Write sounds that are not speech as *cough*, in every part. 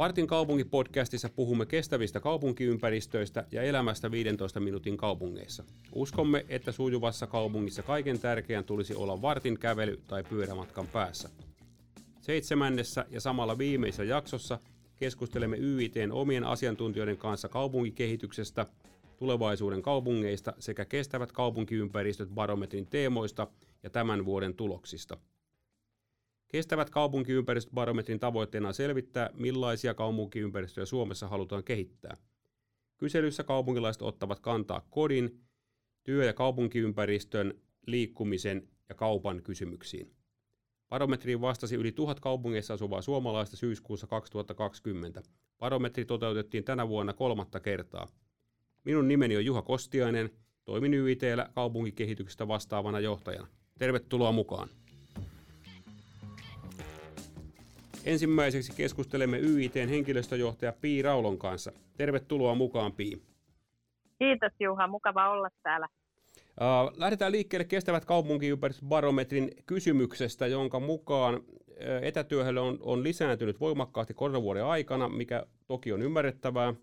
Vartin kaupungipodcastissa puhumme kestävistä kaupunkiympäristöistä ja elämästä 15 minuutin kaupungeissa. Uskomme, että sujuvassa kaupungissa kaiken tärkeän tulisi olla vartin kävely- tai pyörämatkan päässä. Seitsemännessä ja samalla viimeisessä jaksossa keskustelemme YITn omien asiantuntijoiden kanssa kaupunkikehityksestä, tulevaisuuden kaupungeista sekä kestävät kaupunkiympäristöt barometrin teemoista ja tämän vuoden tuloksista – Kestävät kaupunkiympäristöbarometrin tavoitteena on selvittää, millaisia kaupunkiympäristöjä Suomessa halutaan kehittää. Kyselyssä kaupunkilaiset ottavat kantaa kodin, työ- ja kaupunkiympäristön, liikkumisen ja kaupan kysymyksiin. Barometriin vastasi yli tuhat kaupungeissa asuvaa suomalaista syyskuussa 2020. Barometri toteutettiin tänä vuonna kolmatta kertaa. Minun nimeni on Juha Kostiainen, toimin YITllä kaupunkikehityksestä vastaavana johtajana. Tervetuloa mukaan. Ensimmäiseksi keskustelemme YITn henkilöstöjohtaja Pii Raulon kanssa. Tervetuloa mukaan, Pii. Kiitos Juha, mukava olla täällä. Lähdetään liikkeelle kestävät kaupunkiympäristöbarometrin kysymyksestä, jonka mukaan etätyöhön on, on lisääntynyt voimakkaasti koronavuoden aikana, mikä toki on ymmärrettävää.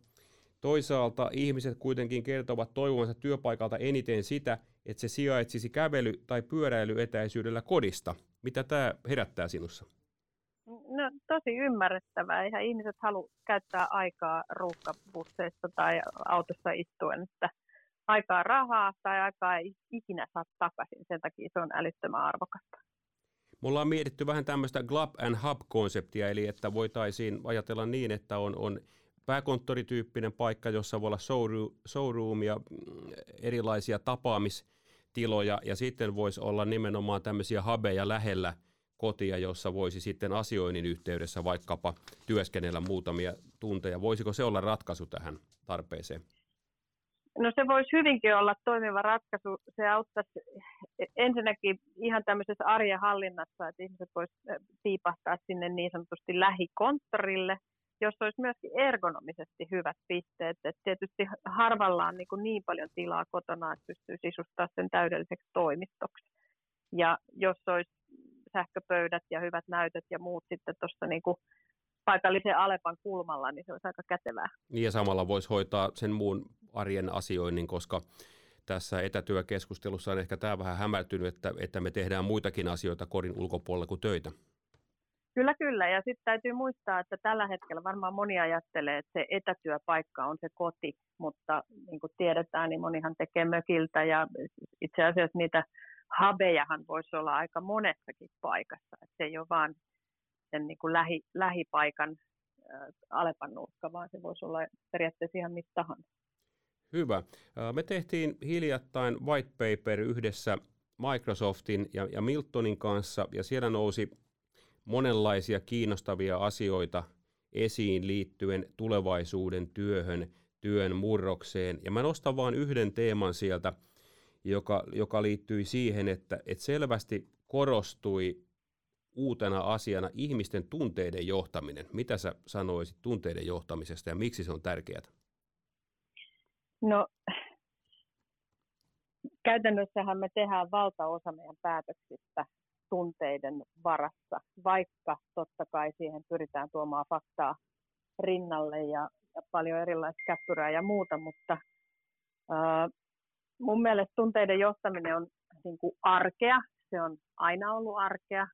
Toisaalta ihmiset kuitenkin kertovat toivovansa työpaikalta eniten sitä, että se sijaitsisi kävely- tai pyöräilyetäisyydellä kodista. Mitä tämä herättää sinussa? No tosi ymmärrettävää. Eihän ihmiset halua käyttää aikaa ruuhkabusseissa tai autossa istuen, että aikaa rahaa tai aikaa ei ikinä saa takaisin. Sen takia se on älyttömän arvokasta. Me ollaan mietitty vähän tämmöistä Glub and Hub-konseptia, eli että voitaisiin ajatella niin, että on, on pääkonttorityyppinen paikka, jossa voi olla showroom ja mm, erilaisia tapaamistiloja, ja sitten voisi olla nimenomaan tämmöisiä habeja lähellä – kotia, jossa voisi sitten asioinnin yhteydessä vaikkapa työskennellä muutamia tunteja. Voisiko se olla ratkaisu tähän tarpeeseen? No se voisi hyvinkin olla toimiva ratkaisu. Se auttaisi ensinnäkin ihan tämmöisessä arjen hallinnassa, että ihmiset voisivat piipahtaa sinne niin sanotusti lähikonttorille, jossa olisi myöskin ergonomisesti hyvät pisteet. Et tietysti harvalla on niin, niin paljon tilaa kotona, että pystyy sisustamaan sen täydelliseksi toimistoksi. Ja jos olisi sähköpöydät ja hyvät näytöt ja muut sitten tuossa niin kuin paikallisen Alepan kulmalla, niin se olisi aika kätevää. Niin ja samalla voisi hoitaa sen muun arjen asioinnin, koska tässä etätyökeskustelussa on ehkä tämä vähän hämärtynyt, että, että me tehdään muitakin asioita kodin ulkopuolella kuin töitä. Kyllä, kyllä. Ja sitten täytyy muistaa, että tällä hetkellä varmaan moni ajattelee, että se etätyöpaikka on se koti, mutta niin kuin tiedetään, niin monihan tekee mökiltä ja itse asiassa niitä habejahan voisi olla aika monessakin paikassa. että se ei ole vain sen niin kuin lähi, lähipaikan äh, Alepan nurkka, vaan se voisi olla periaatteessa ihan mistä tahansa. Hyvä. Me tehtiin hiljattain white paper yhdessä Microsoftin ja, ja Miltonin kanssa, ja siellä nousi monenlaisia kiinnostavia asioita esiin liittyen tulevaisuuden työhön, työn murrokseen. Ja mä nostan vain yhden teeman sieltä, joka, joka liittyi siihen, että, että selvästi korostui uutena asiana ihmisten tunteiden johtaminen. Mitä sä sanoisit tunteiden johtamisesta ja miksi se on tärkeää? No, käytännössähän me tehdään valtaosa meidän päätöksistä tunteiden varassa, vaikka totta kai siihen pyritään tuomaan faktaa rinnalle ja, ja paljon erilaista käppyrää ja muuta, mutta ää, mun mielestä tunteiden johtaminen on niin kuin arkea, se on aina ollut arkea,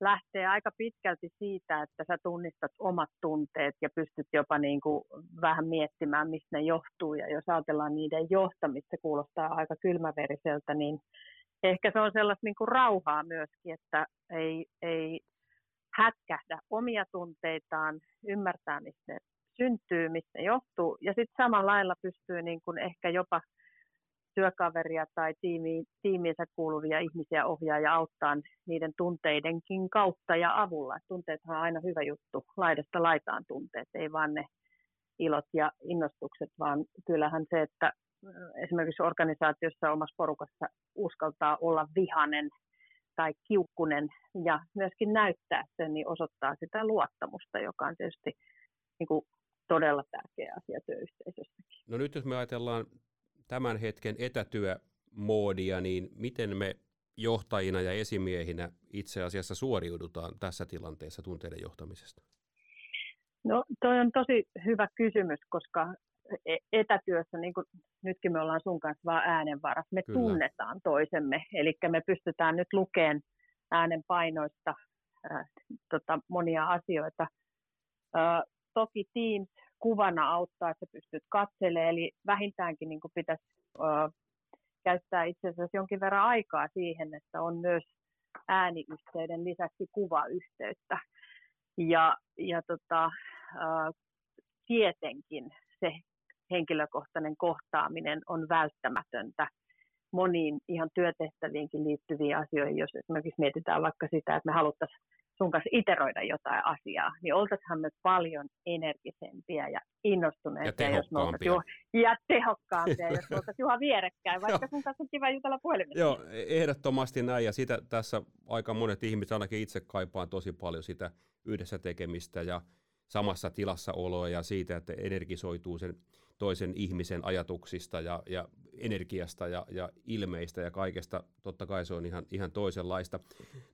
lähtee aika pitkälti siitä, että sä tunnistat omat tunteet ja pystyt jopa niin kuin vähän miettimään, mistä ne johtuu. Ja jos ajatellaan niiden johtamista, kuulostaa aika kylmäveriseltä, niin ehkä se on sellaista niin kuin rauhaa myöskin, että ei, ei hätkähdä omia tunteitaan, ymmärtää, mistä ne syntyy, mistä ne johtuu. Ja sitten samalla lailla pystyy niin kuin ehkä jopa – työkaveria tai tiimi, tiimiinsä kuuluvia ihmisiä ohjaa ja auttaa niiden tunteidenkin kautta ja avulla. Tunteethan on aina hyvä juttu, laidasta laitaan tunteet, ei vaan ne ilot ja innostukset, vaan kyllähän se, että äh, esimerkiksi organisaatiossa omassa porukassa uskaltaa olla vihanen tai kiukkunen ja myöskin näyttää sen, niin osoittaa sitä luottamusta, joka on tietysti niin kuin todella tärkeä asia työyhteisössäkin. No nyt jos me ajatellaan tämän hetken etätyömoodia, niin miten me johtajina ja esimiehinä itse asiassa suoriudutaan tässä tilanteessa tunteiden johtamisesta? No toi on tosi hyvä kysymys, koska e-, etätyössä, niin kuin nytkin me ollaan sun kanssa vaan äänenvaras, me Kyllä. tunnetaan toisemme, eli me pystytään nyt lukemaan äänenpainoista äh, tota, monia asioita. Äh, toki Teams kuvana auttaa, että pystyt katselemaan, eli vähintäänkin niin pitäisi äh, käyttää itse asiassa jonkin verran aikaa siihen, että on myös ääniyhteyden lisäksi kuvayhteyttä. Ja, ja tota, äh, tietenkin se henkilökohtainen kohtaaminen on välttämätöntä moniin ihan työtehtäviinkin liittyviin asioihin, jos esimerkiksi mietitään vaikka sitä, että me haluttaisiin sun kanssa iteroida jotain asiaa, niin oltaisihan me paljon energisempiä ja innostuneempia, ja jos me Juha, ja tehokkaampia, jos me *laughs* oltaisiin Juha vierekkäin, vaikka sun kanssa on kiva jutella puhelimessa. Joo, ehdottomasti näin, ja sitä tässä aika monet ihmiset, ainakin itse kaipaan tosi paljon sitä yhdessä tekemistä ja samassa tilassa oloa ja siitä, että energisoituu sen toisen ihmisen ajatuksista ja, ja energiasta ja, ja ilmeistä ja kaikesta, totta kai se on ihan, ihan toisenlaista.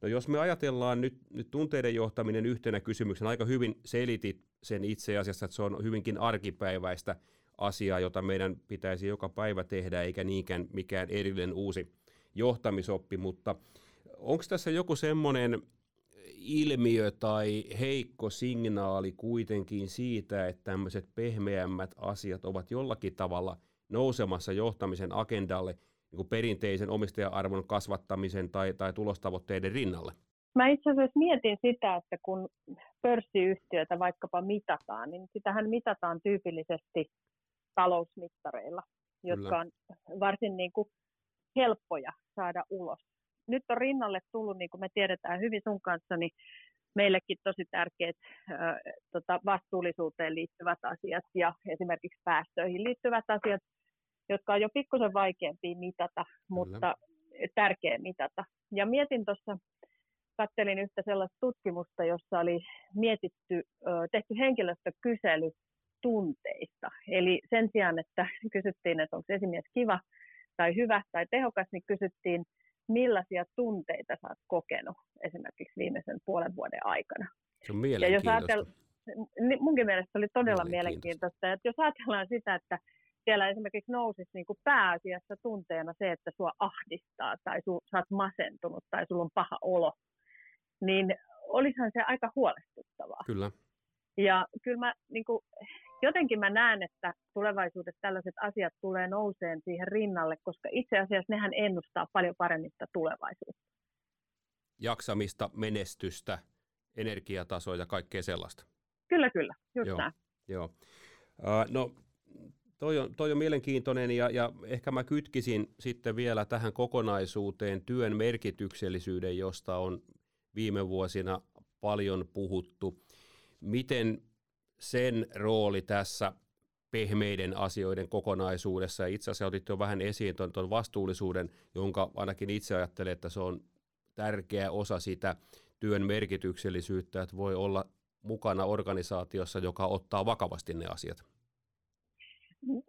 No jos me ajatellaan nyt, nyt tunteiden johtaminen yhtenä kysymyksenä, aika hyvin selitit sen itse asiassa, että se on hyvinkin arkipäiväistä asiaa, jota meidän pitäisi joka päivä tehdä, eikä niinkään mikään erillinen uusi johtamisoppi, mutta onko tässä joku semmoinen ilmiö tai heikko signaali kuitenkin siitä, että tämmöiset pehmeämmät asiat ovat jollakin tavalla nousemassa johtamisen agendalle niin kuin perinteisen omistaja-arvon kasvattamisen tai, tai tulostavoitteiden rinnalle? Mä itse asiassa mietin sitä, että kun pörssiyhtiötä vaikkapa mitataan, niin sitähän mitataan tyypillisesti talousmittareilla, jotka Kyllä. on varsin niin kuin helppoja saada ulos nyt on rinnalle tullut, niin kuin me tiedetään hyvin sun kanssa, niin meillekin tosi tärkeät äh, tota, vastuullisuuteen liittyvät asiat ja esimerkiksi päästöihin liittyvät asiat, jotka on jo pikkusen vaikeampia mitata, mutta Kyllä. tärkeä mitata. Ja mietin tuossa, kattelin yhtä sellaista tutkimusta, jossa oli mietitty, tehty henkilöstökysely tunteista. Eli sen sijaan, että kysyttiin, että onko esimies kiva tai hyvä tai tehokas, niin kysyttiin, millaisia tunteita sä oot kokenut esimerkiksi viimeisen puolen vuoden aikana. Se on mielenkiintoista. Ja jos ajatell, munkin mielestä oli todella mielenkiintoista, mielenkiintoista että jos ajatellaan sitä, että siellä esimerkiksi nousisi niin kuin pääasiassa tunteena se, että sua ahdistaa tai su, sä oot masentunut tai sulla on paha olo, niin olisihan se aika huolestuttavaa. Kyllä. Ja kyllä mä niin kuin, jotenkin mä näen, että tulevaisuudessa tällaiset asiat tulee nouseen siihen rinnalle, koska itse asiassa nehän ennustaa paljon paremmin tulevaisuutta. Jaksamista, menestystä, energiatasoa ja kaikkea sellaista. Kyllä, kyllä, just joo, näin. Joo. Uh, no, toi on, toi on mielenkiintoinen ja, ja ehkä mä kytkisin sitten vielä tähän kokonaisuuteen työn merkityksellisyyden, josta on viime vuosina paljon puhuttu. Miten sen rooli tässä pehmeiden asioiden kokonaisuudessa. Ja itse asiassa otit jo vähän esiin tuon, tuon vastuullisuuden, jonka ainakin itse ajattelen, että se on tärkeä osa sitä työn merkityksellisyyttä, että voi olla mukana organisaatiossa, joka ottaa vakavasti ne asiat.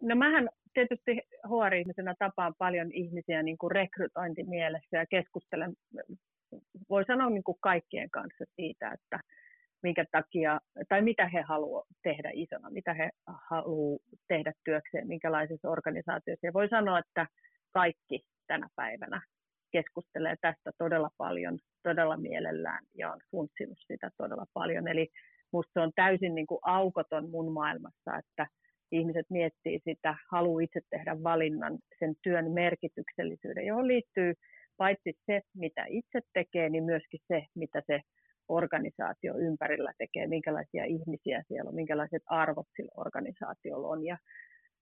No mähän tietysti HR-ihmisenä tapaan paljon ihmisiä niin kuin rekrytointimielessä ja keskustelen, voi sanoa niin kuin kaikkien kanssa siitä, että minkä takia, tai mitä he haluavat tehdä isona, mitä he haluavat tehdä työkseen, minkälaisessa organisaatiossa. Ja voi sanoa, että kaikki tänä päivänä keskustelee tästä todella paljon, todella mielellään ja on funtsinut sitä todella paljon. Eli minusta on täysin niin kuin aukoton mun maailmassa, että ihmiset miettii sitä, haluaa itse tehdä valinnan sen työn merkityksellisyyden, johon liittyy paitsi se, mitä itse tekee, niin myöskin se, mitä se organisaatio ympärillä tekee, minkälaisia ihmisiä siellä on, minkälaiset arvot sillä organisaatiolla on. Ja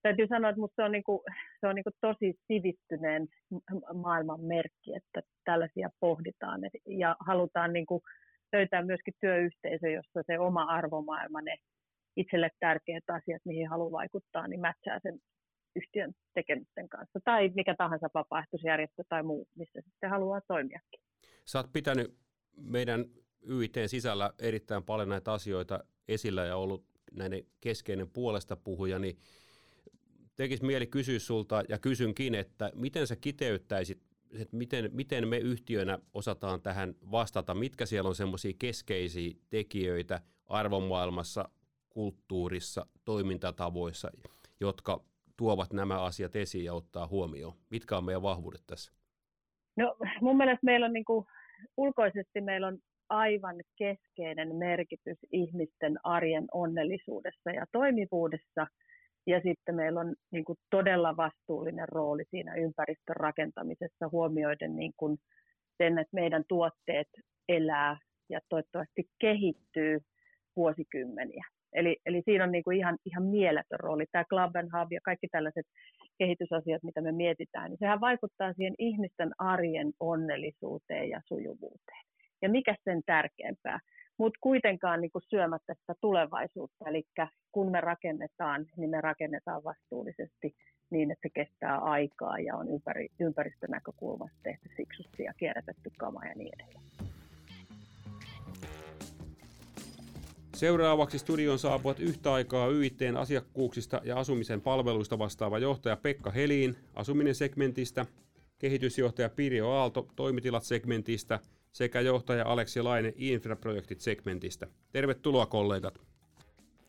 täytyy sanoa, että minusta se on, niin kuin, se on niin kuin tosi sivistyneen maailman merkki, että tällaisia pohditaan ja halutaan niin kuin löytää myöskin työyhteisö, jossa se oma arvomaailma, ne itselle tärkeät asiat, mihin haluaa vaikuttaa, niin mätsää sen yhtiön tekemisten kanssa. Tai mikä tahansa vapaaehtoisjärjestö tai muu, missä sitten haluaa toimiakin. Sä oot pitänyt meidän YIT sisällä erittäin paljon näitä asioita esillä ja ollut näiden keskeinen puolesta puhuja, niin tekisi mieli kysyä sulta ja kysynkin, että miten sä kiteyttäisit, että miten, miten me yhtiönä osataan tähän vastata, mitkä siellä on semmoisia keskeisiä tekijöitä arvomaailmassa, kulttuurissa, toimintatavoissa, jotka tuovat nämä asiat esiin ja ottaa huomioon? Mitkä on meidän vahvuudet tässä? No mun mielestä meillä on niin kuin, ulkoisesti meillä on aivan keskeinen merkitys ihmisten arjen onnellisuudessa ja toimivuudessa. Ja sitten meillä on niin kuin, todella vastuullinen rooli siinä ympäristön rakentamisessa huomioiden niin kuin, sen, että meidän tuotteet elää ja toivottavasti kehittyy vuosikymmeniä. Eli, eli siinä on niin kuin ihan, ihan mieletön rooli. Tämä Club and Hub ja kaikki tällaiset kehitysasiat, mitä me mietitään, niin sehän vaikuttaa siihen ihmisten arjen onnellisuuteen ja sujuvuuteen. Ja mikä sen tärkeämpää, mutta kuitenkaan niin kuin syömättä sitä tulevaisuutta. Eli kun me rakennetaan, niin me rakennetaan vastuullisesti niin, että se kestää aikaa ja on ympäri, ympäristönäkökulmasta tehty fiksusti ja kierrätetty kama ja niin edelleen. Seuraavaksi studion saapuvat yhtä aikaa YITn asiakkuuksista ja asumisen palveluista vastaava johtaja Pekka Heliin asuminen segmentistä, kehitysjohtaja Pirjo Aalto toimitilat segmentistä sekä johtaja Aleksi Laine infraprojektit segmentistä. Tervetuloa kollegat.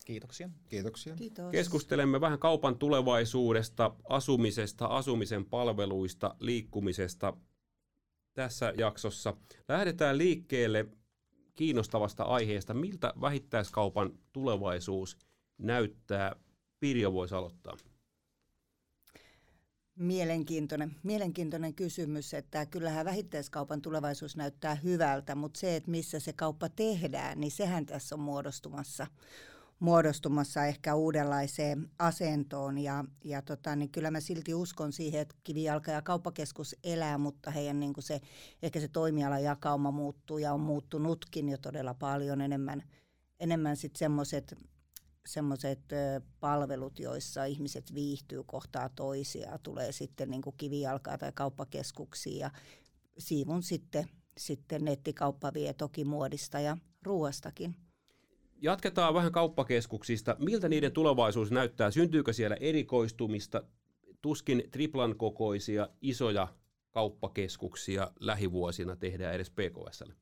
Kiitoksia. Kiitoksia. Kiitos. Keskustelemme vähän kaupan tulevaisuudesta, asumisesta, asumisen palveluista, liikkumisesta tässä jaksossa. Lähdetään liikkeelle kiinnostavasta aiheesta. Miltä vähittäiskaupan tulevaisuus näyttää? Pirjo voisi aloittaa. Mielenkiintoinen, mielenkiintoinen kysymys, että kyllähän vähittäiskaupan tulevaisuus näyttää hyvältä, mutta se, että missä se kauppa tehdään, niin sehän tässä on muodostumassa muodostumassa ehkä uudenlaiseen asentoon. Ja, ja tota, niin kyllä mä silti uskon siihen, että kivijalka ja kauppakeskus elää, mutta heidän niin kuin se, ehkä se toimialajakauma muuttuu ja on muuttunutkin jo todella paljon enemmän, enemmän sitten semmoiset semmoiset palvelut, joissa ihmiset viihtyy kohtaa toisia, tulee sitten niin kuin kivijalkaa tai kauppakeskuksiin ja siivun sitten, sitten nettikauppa vie toki muodista ja ruoastakin. Jatketaan vähän kauppakeskuksista. Miltä niiden tulevaisuus näyttää? Syntyykö siellä erikoistumista? Tuskin triplan kokoisia isoja kauppakeskuksia lähivuosina tehdään edes PKSlle.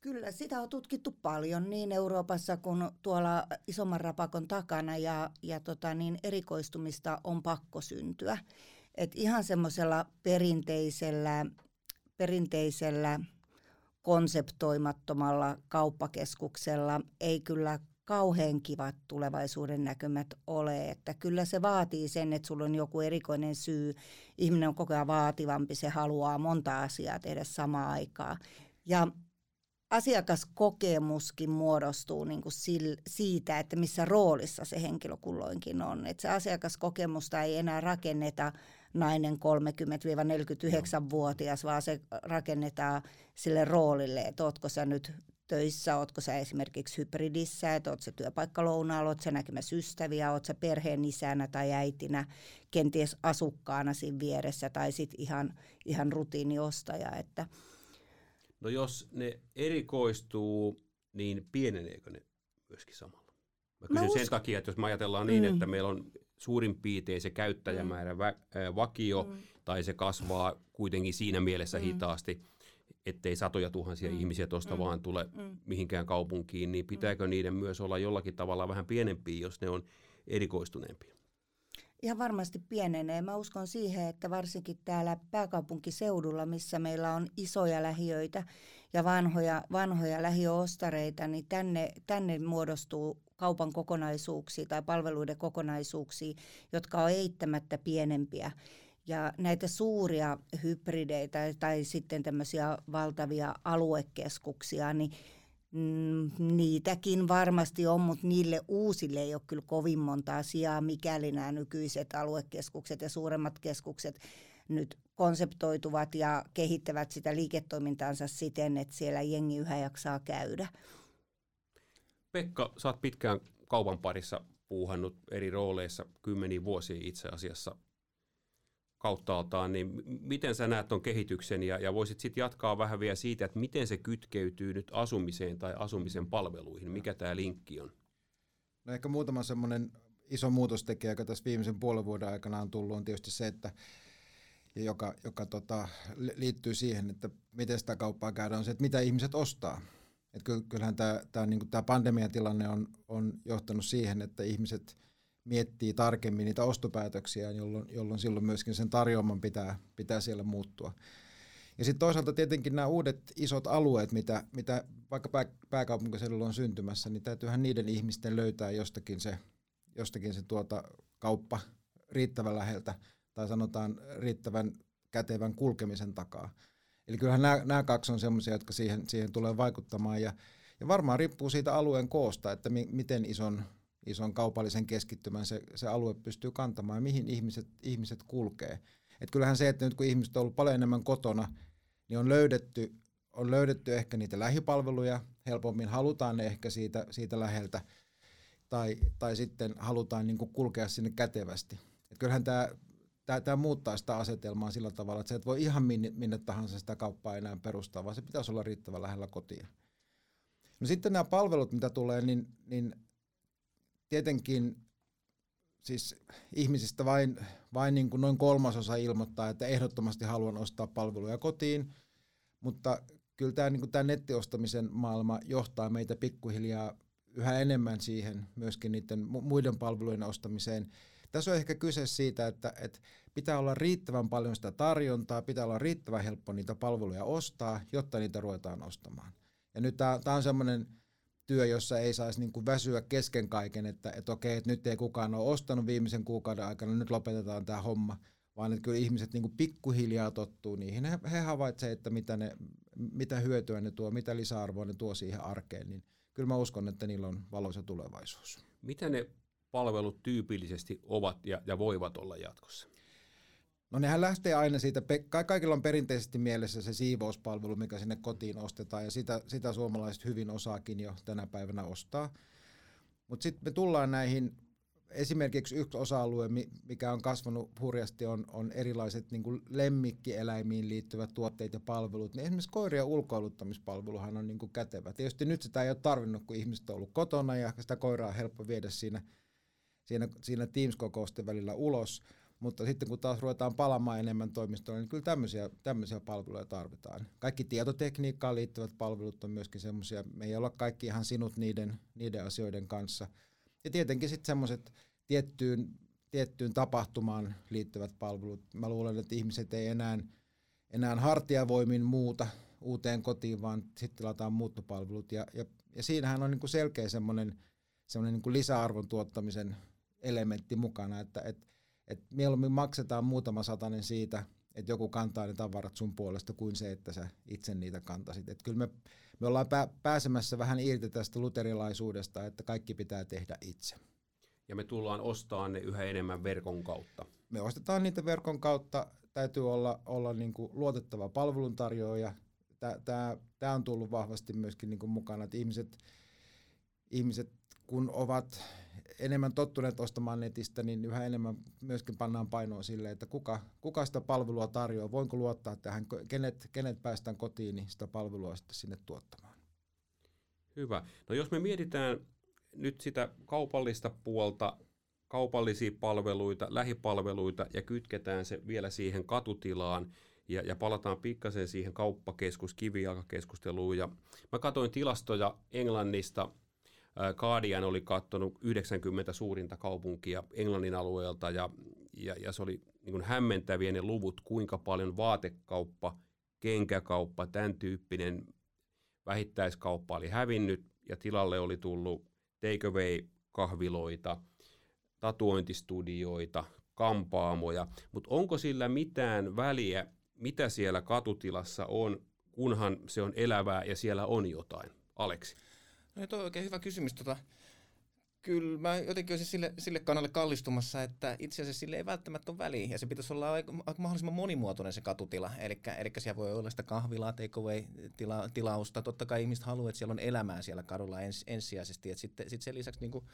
Kyllä, sitä on tutkittu paljon niin Euroopassa kuin tuolla isomman rapakon takana ja, ja tota, niin erikoistumista on pakko syntyä. Et ihan semmoisella perinteisellä, perinteisellä konseptoimattomalla kauppakeskuksella ei kyllä kauhean kivat tulevaisuuden näkymät ole. Että kyllä se vaatii sen, että sulla on joku erikoinen syy. Ihminen on koko ajan vaativampi, se haluaa monta asiaa tehdä samaan aikaan. Ja asiakaskokemuskin muodostuu niin kuin siitä, että missä roolissa se henkilö kulloinkin on. Että se asiakaskokemusta ei enää rakenneta nainen 30-49-vuotias, vaan se rakennetaan sille roolille, että ootko sä nyt töissä, ootko sä esimerkiksi hybridissä, että oot sä työpaikkalounaalla, oot sä näkemässä ystäviä, oot sä perheen isänä tai äitinä, kenties asukkaana siinä vieressä tai sitten ihan, ihan rutiiniostaja. Että. No jos ne erikoistuu, niin pieneneekö ne myöskin samalla? Mä kysyn mä sen takia, että jos me ajatellaan niin, mm. että meillä on suurin piirtein se käyttäjämäärä vä, äh, vakio, mm. tai se kasvaa kuitenkin siinä mielessä mm. hitaasti, ettei satoja tuhansia mm. ihmisiä tuosta mm. vaan tule mm. mihinkään kaupunkiin, niin pitääkö mm. niiden myös olla jollakin tavalla vähän pienempiä, jos ne on erikoistuneempia? Ihan varmasti pienenee. Mä uskon siihen, että varsinkin täällä pääkaupunkiseudulla, missä meillä on isoja lähiöitä ja vanhoja, vanhoja lähiöostareita, niin tänne, tänne muodostuu kaupan kokonaisuuksia tai palveluiden kokonaisuuksia, jotka on eittämättä pienempiä. Ja näitä suuria hybrideitä tai sitten tämmöisiä valtavia aluekeskuksia, niin mm, niitäkin varmasti on, mutta niille uusille ei ole kyllä kovin monta asiaa, mikäli nämä nykyiset aluekeskukset ja suuremmat keskukset nyt konseptoituvat ja kehittävät sitä liiketoimintaansa siten, että siellä jengi yhä jaksaa käydä. Pekka, oot pitkään kaupan parissa puuhannut eri rooleissa kymmeniä vuosia itse asiassa kauttaaltaan, niin miten sä näet tuon kehityksen ja, ja voisit sitten jatkaa vähän vielä siitä, että miten se kytkeytyy nyt asumiseen tai asumisen palveluihin, mikä tämä linkki on? No ehkä muutama semmoinen iso muutostekijä, joka tässä viimeisen puolen vuoden aikana on tullut, on tietysti se, että ja joka, joka tota, liittyy siihen, että miten sitä kauppaa käydään, on se, että mitä ihmiset ostaa. Et kyllähän tämä, niin tämä pandemiatilanne on, on johtanut siihen, että ihmiset miettii tarkemmin niitä ostopäätöksiä, jolloin, jolloin silloin myöskin sen tarjoaman pitää, pitää siellä muuttua. Ja sitten toisaalta tietenkin nämä uudet isot alueet, mitä, mitä vaikka pää, pääkaupunkiseudulla on syntymässä, niin täytyyhän niiden ihmisten löytää jostakin se, jostakin se tuota kauppa riittävän läheltä, tai sanotaan riittävän kätevän kulkemisen takaa. Eli kyllähän nämä, nämä kaksi on sellaisia, jotka siihen, siihen tulee vaikuttamaan, ja, ja varmaan riippuu siitä alueen koosta, että mi, miten ison, ison kaupallisen keskittymän se, se alue pystyy kantamaan, ja mihin ihmiset, ihmiset kulkee. Et kyllähän se, että nyt kun ihmiset on ollut paljon enemmän kotona, niin on löydetty, on löydetty ehkä niitä lähipalveluja, helpommin halutaan ne ehkä siitä, siitä läheltä, tai, tai sitten halutaan niin kuin kulkea sinne kätevästi. Et kyllähän tämä tämä, muuttaa sitä asetelmaa sillä tavalla, että se et voi ihan minne, minne tahansa sitä kauppaa enää perustaa, vaan se pitäisi olla riittävän lähellä kotia. No sitten nämä palvelut, mitä tulee, niin, niin tietenkin siis ihmisistä vain, vain niin kuin noin kolmasosa ilmoittaa, että ehdottomasti haluan ostaa palveluja kotiin, mutta kyllä tämä, niin kuin tämä nettiostamisen maailma johtaa meitä pikkuhiljaa yhä enemmän siihen myöskin niiden muiden palvelujen ostamiseen. Tässä on ehkä kyse siitä, että, että pitää olla riittävän paljon sitä tarjontaa, pitää olla riittävän helppo niitä palveluja ostaa, jotta niitä ruvetaan ostamaan. Ja nyt tämä on semmoinen työ, jossa ei saisi niin kuin väsyä kesken kaiken, että, että okei, että nyt ei kukaan ole ostanut viimeisen kuukauden aikana, nyt lopetetaan tämä homma, vaan että kyllä ihmiset niin kuin pikkuhiljaa tottuu niihin. He, he havaitsevat, että mitä, ne, mitä hyötyä ne tuo, mitä lisäarvoa ne tuo siihen arkeen, niin kyllä mä uskon, että niillä on valoisa tulevaisuus. Mitä ne palvelut tyypillisesti ovat ja, ja voivat olla jatkossa? No nehän lähtee aina siitä, kaikilla on perinteisesti mielessä se siivouspalvelu, mikä sinne kotiin ostetaan, ja sitä, sitä suomalaiset hyvin osaakin jo tänä päivänä ostaa. Mutta sitten me tullaan näihin, esimerkiksi yksi osa-alue, mikä on kasvanut hurjasti, on, on erilaiset niin kuin lemmikkieläimiin liittyvät tuotteet ja palvelut. Niin esimerkiksi koirien ulkoiluttamispalveluhan on niin kuin kätevä. Tietysti nyt sitä ei ole tarvinnut, kun ihmiset on ollut kotona, ja sitä koiraa on helppo viedä siinä, siinä, siinä Teams-kokousten välillä ulos – mutta sitten kun taas ruvetaan palamaan enemmän toimistoon, niin kyllä tämmöisiä, tämmöisiä palveluja tarvitaan. Kaikki tietotekniikkaan liittyvät palvelut on myöskin semmoisia, me ei olla kaikki ihan sinut niiden, niiden asioiden kanssa. Ja tietenkin sitten semmoiset tiettyyn, tiettyyn tapahtumaan liittyvät palvelut. Mä luulen, että ihmiset ei enää, enää hartiavoimin muuta uuteen kotiin, vaan sitten tilataan muuttopalvelut. Ja, ja, ja siinähän on niin kuin selkeä semmoinen, semmoinen niin kuin lisäarvon tuottamisen elementti mukana, että, että et mieluummin maksetaan muutama satanen siitä, että joku kantaa ne tavarat sun puolesta, kuin se, että sä itse niitä kantasit. Et kyllä me, me ollaan pää, pääsemässä vähän irti tästä luterilaisuudesta, että kaikki pitää tehdä itse. Ja me tullaan ostamaan ne yhä enemmän verkon kautta. Me ostetaan niitä verkon kautta. Täytyy olla, olla niin kuin luotettava palveluntarjoaja. Tämä on tullut vahvasti myöskin niin kuin mukana, että ihmiset, ihmiset kun ovat enemmän tottuneet ostamaan netistä, niin yhä enemmän myöskin pannaan painoa sille, että kuka, kuka sitä palvelua tarjoaa, voinko luottaa tähän, kenet, kenet päästään kotiin, niin sitä palvelua sitten sinne tuottamaan. Hyvä. No jos me mietitään nyt sitä kaupallista puolta, kaupallisia palveluita, lähipalveluita ja kytketään se vielä siihen katutilaan ja, ja palataan pikkasen siihen kauppakeskus, kivijalkakeskusteluun. Ja mä katsoin tilastoja Englannista – Guardian oli katsonut 90 suurinta kaupunkia Englannin alueelta ja, ja, ja se oli niin kuin hämmentäviä ne luvut, kuinka paljon vaatekauppa, kenkäkauppa, tämän tyyppinen vähittäiskauppa oli hävinnyt ja tilalle oli tullut takeaway-kahviloita, tatuointistudioita, kampaamoja, mutta onko sillä mitään väliä, mitä siellä katutilassa on, kunhan se on elävää ja siellä on jotain? Aleksi. No tuo on oikein hyvä kysymys. Tota, kyllä mä jotenkin olisin sille, sille kannalle kallistumassa, että itse asiassa sille ei välttämättä ole väliä. Ja se pitäisi olla aika, aika mahdollisimman monimuotoinen se katutila. Eli, siellä voi olla sitä kahvilaa, takeaway-tilausta. Totta kai ihmiset haluavat, että siellä on elämää siellä kadulla ens, ensisijaisesti. Et sitten sit sen lisäksi niin kuin,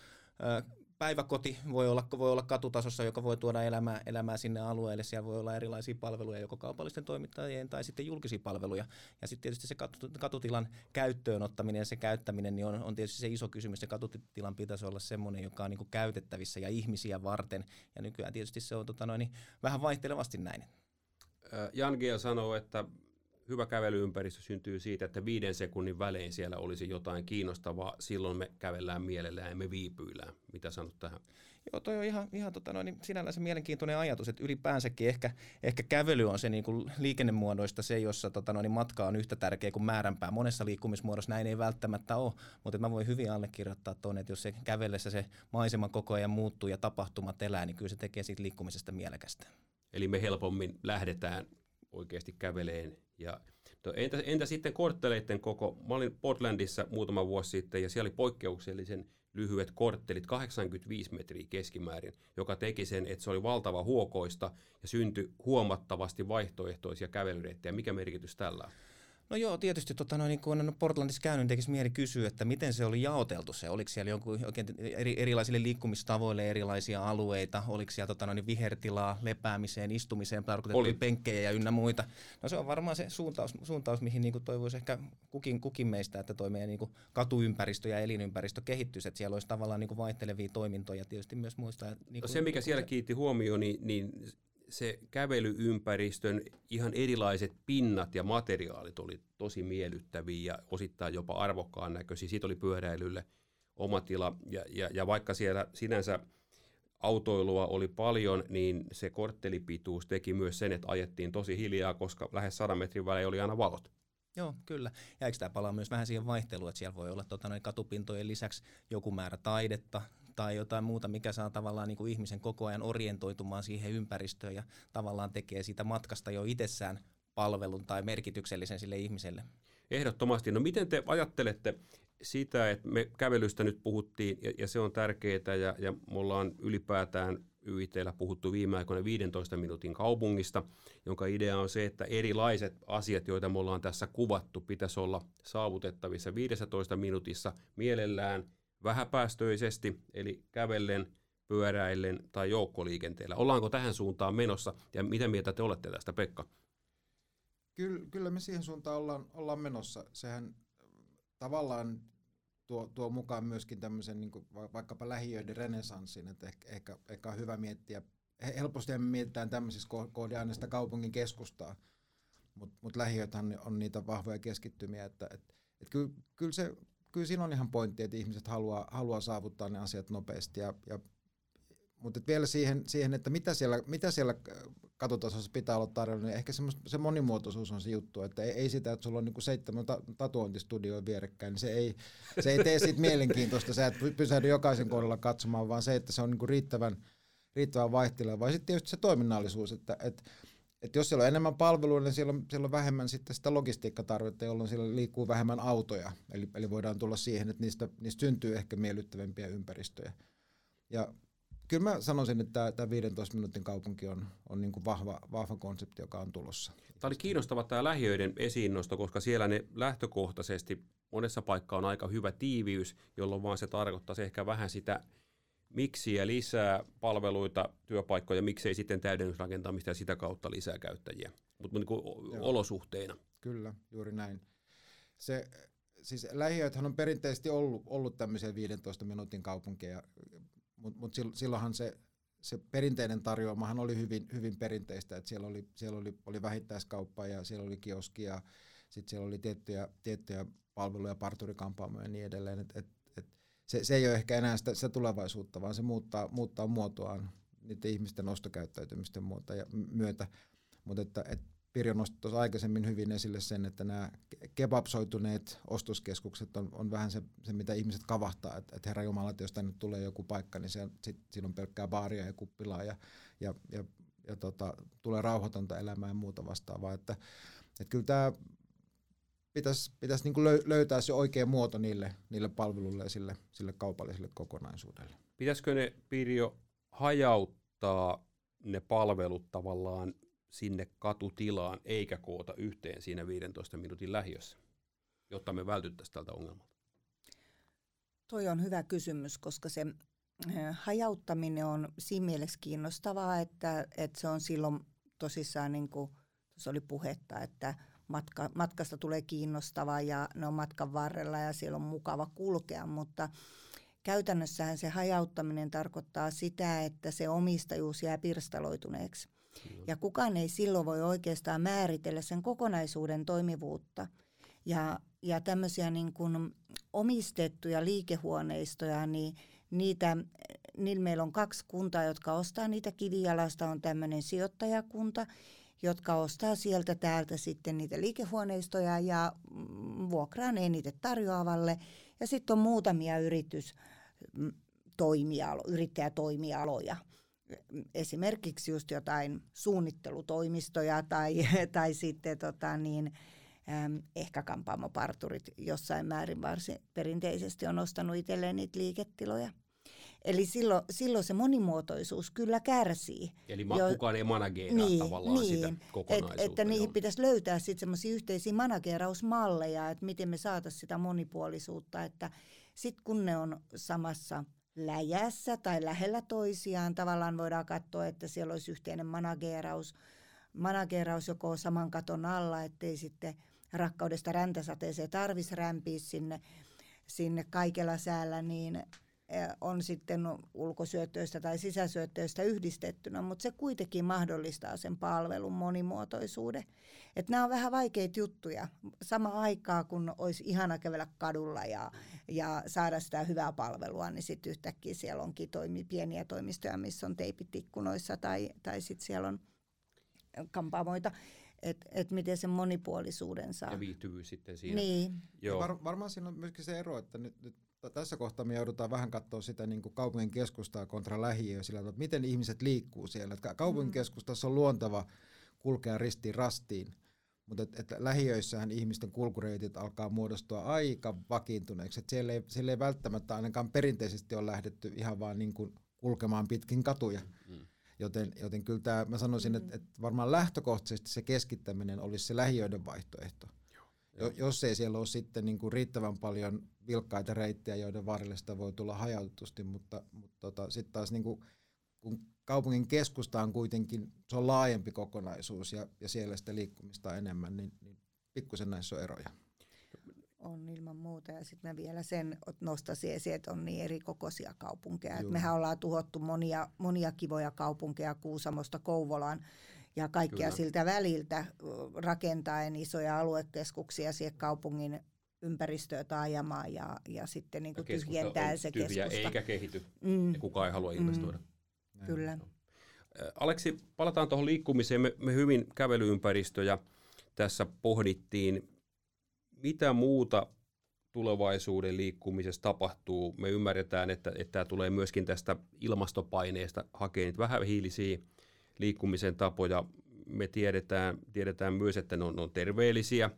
äh, päiväkoti voi olla, voi olla katutasossa, joka voi tuoda elämää, elämää sinne alueelle. Siellä voi olla erilaisia palveluja, joko kaupallisten toimittajien tai sitten julkisia palveluja. Ja sitten tietysti se katutilan käyttöön ottaminen ja se käyttäminen niin on, on tietysti se iso kysymys. Se katutilan pitäisi olla semmoinen, joka on niin käytettävissä ja ihmisiä varten. Ja nykyään tietysti se on tota noin, vähän vaihtelevasti näin. Jan Gia sanoo, että hyvä kävelyympäristö syntyy siitä, että viiden sekunnin välein siellä olisi jotain kiinnostavaa. Silloin me kävellään mielellään ja me viipyillään. Mitä sanot tähän? Joo, toi on ihan, ihan tota noin, niin sinällään se mielenkiintoinen ajatus, että ylipäänsäkin ehkä, ehkä kävely on se niin kuin liikennemuodoista se, jossa tota noin, matka on yhtä tärkeä kuin määränpää. Monessa liikkumismuodossa näin ei välttämättä ole, mutta mä voin hyvin allekirjoittaa tuonne, että jos se kävellessä se maisema koko ajan muuttuu ja tapahtumat elää, niin kyllä se tekee siitä liikkumisesta mielekästä. Eli me helpommin lähdetään oikeasti käveleen. Ja, to, entä, entä sitten kortteleiden koko? Mä olin Portlandissa muutama vuosi sitten ja siellä oli poikkeuksellisen lyhyet korttelit, 85 metriä keskimäärin, joka teki sen, että se oli valtava huokoista ja syntyi huomattavasti vaihtoehtoisia kävelyreittejä. Mikä merkitys tällä on? No joo, tietysti tota, no, niin kun on Portlandissa käynyt, niin tekisi mieli kysyä, että miten se oli jaoteltu se. Oliko siellä jonkun, oikein eri, erilaisille liikkumistavoille erilaisia alueita? Oliko siellä tota, no, niin vihertilaa lepäämiseen, istumiseen, tarkoitettuja penkkejä ja ynnä muita? No se on varmaan se suuntaus, suuntaus mihin niin toivoisi ehkä kukin, kukin meistä, että toi meidän niin katuympäristö ja elinympäristö kehittyisi. Että siellä olisi tavallaan niin vaihtelevia toimintoja tietysti myös muistaa. Niin kuin, se, mikä siellä kiitti huomioon, niin, niin se kävelyympäristön ihan erilaiset pinnat ja materiaalit oli tosi miellyttäviä ja osittain jopa arvokkaan näköisiä. Siitä oli pyöräilylle oma tila ja, ja, ja vaikka siellä sinänsä autoilua oli paljon, niin se korttelipituus teki myös sen, että ajettiin tosi hiljaa, koska lähes 100 metrin välein oli aina valot. Joo, kyllä. Ja eikö tämä palaa myös vähän siihen vaihteluun, että siellä voi olla tota, noin katupintojen lisäksi joku määrä taidetta, tai jotain muuta, mikä saa tavallaan niin kuin ihmisen koko ajan orientoitumaan siihen ympäristöön ja tavallaan tekee siitä matkasta jo itsessään palvelun tai merkityksellisen sille ihmiselle. Ehdottomasti. No miten te ajattelette sitä, että me kävelystä nyt puhuttiin ja, ja se on tärkeää ja, ja me ollaan ylipäätään YITllä puhuttu viime aikoina 15 minuutin kaupungista, jonka idea on se, että erilaiset asiat, joita me ollaan tässä kuvattu, pitäisi olla saavutettavissa 15 minuutissa mielellään vähäpäästöisesti, eli kävellen, pyöräillen tai joukkoliikenteellä. Ollaanko tähän suuntaan menossa ja mitä mieltä te olette tästä, Pekka? Kyllä, kyllä me siihen suuntaan ollaan, ollaan menossa. Sehän tavallaan tuo, tuo mukaan myöskin tämmöisen niin vaikkapa lähiöiden renesanssin, että ehkä, ehkä, ehkä on hyvä miettiä, helposti mietitään tämmöisissä kohdissa aina sitä kaupungin keskustaa, mutta mut lähiöthän on niitä vahvoja keskittymiä, että et, et kyllä, kyllä se kyllä siinä on ihan pointti, että ihmiset haluaa, haluaa saavuttaa ne asiat nopeasti. Ja, ja, mutta vielä siihen, siihen, että mitä siellä, mitä siellä katotasossa pitää olla tarjolla, niin ehkä se monimuotoisuus on se juttu, että ei, ei sitä, että sulla on niinku seitsemän ta- tatuointistudioa vierekkäin, niin se ei, se ei tee siitä mielenkiintoista, sä et pysähdy jokaisen kohdalla katsomaan, vaan se, että se on niinku riittävän, riittävän vaihteleva. Ja sitten tietysti se toiminnallisuus, että, että et jos siellä on enemmän palveluja, niin siellä on, siellä on vähemmän sitten sitä logistiikkatarvetta, jolloin siellä liikkuu vähemmän autoja. Eli, eli voidaan tulla siihen, että niistä, niistä syntyy ehkä miellyttävämpiä ympäristöjä. Ja kyllä mä sanoisin, että tämä 15 minuutin kaupunki on, on niin kuin vahva, vahva konsepti, joka on tulossa. Tämä oli kiinnostava tämä lähiöiden esiinnosto, koska siellä ne lähtökohtaisesti monessa paikkaa on aika hyvä tiiviys, jolloin vaan se tarkoittaa ehkä vähän sitä miksiä lisää palveluita, työpaikkoja, miksei sitten täydennysrakentamista ja sitä kautta lisää käyttäjiä, mutta niin olosuhteina. Kyllä, juuri näin. Se, siis lähiöithän on perinteisesti ollut, ollut tämmöisiä 15 minuutin kaupunkeja, mutta mut silloinhan se, se perinteinen tarjoamahan oli hyvin, hyvin perinteistä, että siellä oli, siellä oli, oli vähittäiskauppa ja siellä oli kioski ja sitten siellä oli tiettyjä, tiettyjä palveluja, parturikampaamoja ja niin edelleen, että et se, se ei ole ehkä enää sitä, sitä tulevaisuutta, vaan se muuttaa, muuttaa muotoaan niiden ihmisten ostokäyttäytymisten muuta ja myötä. Mutta että, et Pirjo nosti tuossa aikaisemmin hyvin esille sen, että nämä kebabsoituneet ostoskeskukset on, on vähän se, se, mitä ihmiset kavahtaa, että et herra Jumala, että jos tänne tulee joku paikka, niin se, sit, siinä on pelkkää baaria ja kuppilaa ja, ja, ja, ja tota, tulee rauhatonta elämää ja muuta vastaavaa. Että, et kyllä tämä pitäisi, pitäisi niin kuin löytää se oikea muoto niille, niille palveluille ja sille, sille kaupalliselle kokonaisuudelle. Pitäisikö ne, Pirjo, hajauttaa ne palvelut tavallaan sinne katutilaan, eikä koota yhteen siinä 15 minuutin lähiössä, jotta me vältyttäisiin tältä ongelmalta? Toi on hyvä kysymys, koska se hajauttaminen on siinä mielessä kiinnostavaa, että, että se on silloin tosissaan, niin kuin tuossa oli puhetta, että matka, matkasta tulee kiinnostava ja ne on matkan varrella ja siellä on mukava kulkea, mutta käytännössähän se hajauttaminen tarkoittaa sitä, että se omistajuus jää pirstaloituneeksi. Ja kukaan ei silloin voi oikeastaan määritellä sen kokonaisuuden toimivuutta. Ja, ja tämmöisiä niin kuin omistettuja liikehuoneistoja, niin niitä, niin meillä on kaksi kuntaa, jotka ostaa niitä kivijalasta, on tämmöinen sijoittajakunta, jotka ostaa sieltä täältä sitten niitä liikehuoneistoja ja mm, vuokraa ne niitä tarjoavalle. Ja sitten on muutamia yritys, mm, toimialo, yrittäjätoimialoja. Esimerkiksi just jotain suunnittelutoimistoja tai, *laughs* tai sitten tota niin, ehkä kampaamoparturit jossain määrin varsin perinteisesti on ostanut itselleen niitä liiketiloja. Eli silloin, silloin se monimuotoisuus kyllä kärsii. Eli ma- jo, kukaan ei manageeraa niin, tavallaan niin, sitä kokonaisuutta. Et, että niihin pitäisi löytää sitten semmoisia yhteisiä manageerausmalleja, että miten me saataisiin sitä monipuolisuutta, että sitten kun ne on samassa läjässä tai lähellä toisiaan, tavallaan voidaan katsoa, että siellä olisi yhteinen manageeraus, manageeraus joko saman katon alla, ettei sitten rakkaudesta räntäsateeseen tarvitsisi rämpiä sinne, sinne kaikella säällä, niin on sitten ulkosyöttöistä tai sisäsyöttöistä yhdistettynä, mutta se kuitenkin mahdollistaa sen palvelun monimuotoisuuden. Että nämä on vähän vaikeita juttuja. Sama aikaa, kun olisi ihana kävellä kadulla ja, ja saada sitä hyvää palvelua, niin sitten yhtäkkiä siellä onkin toimi, pieniä toimistoja, missä on teipit ikkunoissa tai, tai sitten siellä on kampaamoita että et miten sen monipuolisuuden saa. Ja viihtyvyys sitten siinä. Niin. Joo. Var, varmaan siinä on myöskin se ero, että nyt, nyt tässä kohtaa me joudutaan vähän katsoa sitä niin kuin kaupungin keskustaa kontra lähiöä sillä että miten ihmiset liikkuu siellä. Että kaupungin mm. keskustassa on luontava kulkea ristiin rastiin, mutta et, et lähiöissähän ihmisten kulkureitit alkaa muodostua aika vakiintuneeksi. Et siellä, ei, siellä ei välttämättä ainakaan perinteisesti ole lähdetty ihan vaan niin kuin kulkemaan pitkin katuja. Mm. Joten, joten kyllä tämä, mä sanoisin, mm. että, että varmaan lähtökohtaisesti se keskittäminen olisi se lähiöiden vaihtoehto. Jo, jos ei siellä ole sitten niin kuin riittävän paljon vilkkaita reittejä, joiden varrelle sitä voi tulla hajautetusti, mutta, mutta tota, sitten taas niin kuin, kun kaupungin keskusta on kuitenkin, se on laajempi kokonaisuus ja, ja siellä sitä liikkumista enemmän, niin, niin pikkusen näissä on eroja. On ilman muuta ja sitten mä vielä sen nostaisin esiin, että on niin eri kokoisia kaupunkeja. Et mehän ollaan tuhottu monia, monia kivoja kaupunkeja Kuusamosta Kouvolaan ja kaikkia Kyllä. siltä väliltä rakentaen isoja aluekeskuksia siihen kaupungin ympäristöä taajamaan ja, ja sitten niin kuin tyhjentää se tyhjä, keskusta. eikä kehity mm. ja kukaan ei halua mm. investoida. Mm. Kyllä. Aleksi, palataan tuohon liikkumiseen. Me, me hyvin kävelyympäristöjä tässä pohdittiin. Mitä muuta tulevaisuuden liikkumisessa tapahtuu? Me ymmärretään, että, että tämä tulee myöskin tästä ilmastopaineesta hakea vähän hiilisiä liikkumisen tapoja. Me tiedetään, tiedetään myös, että ne on, ne on terveellisiä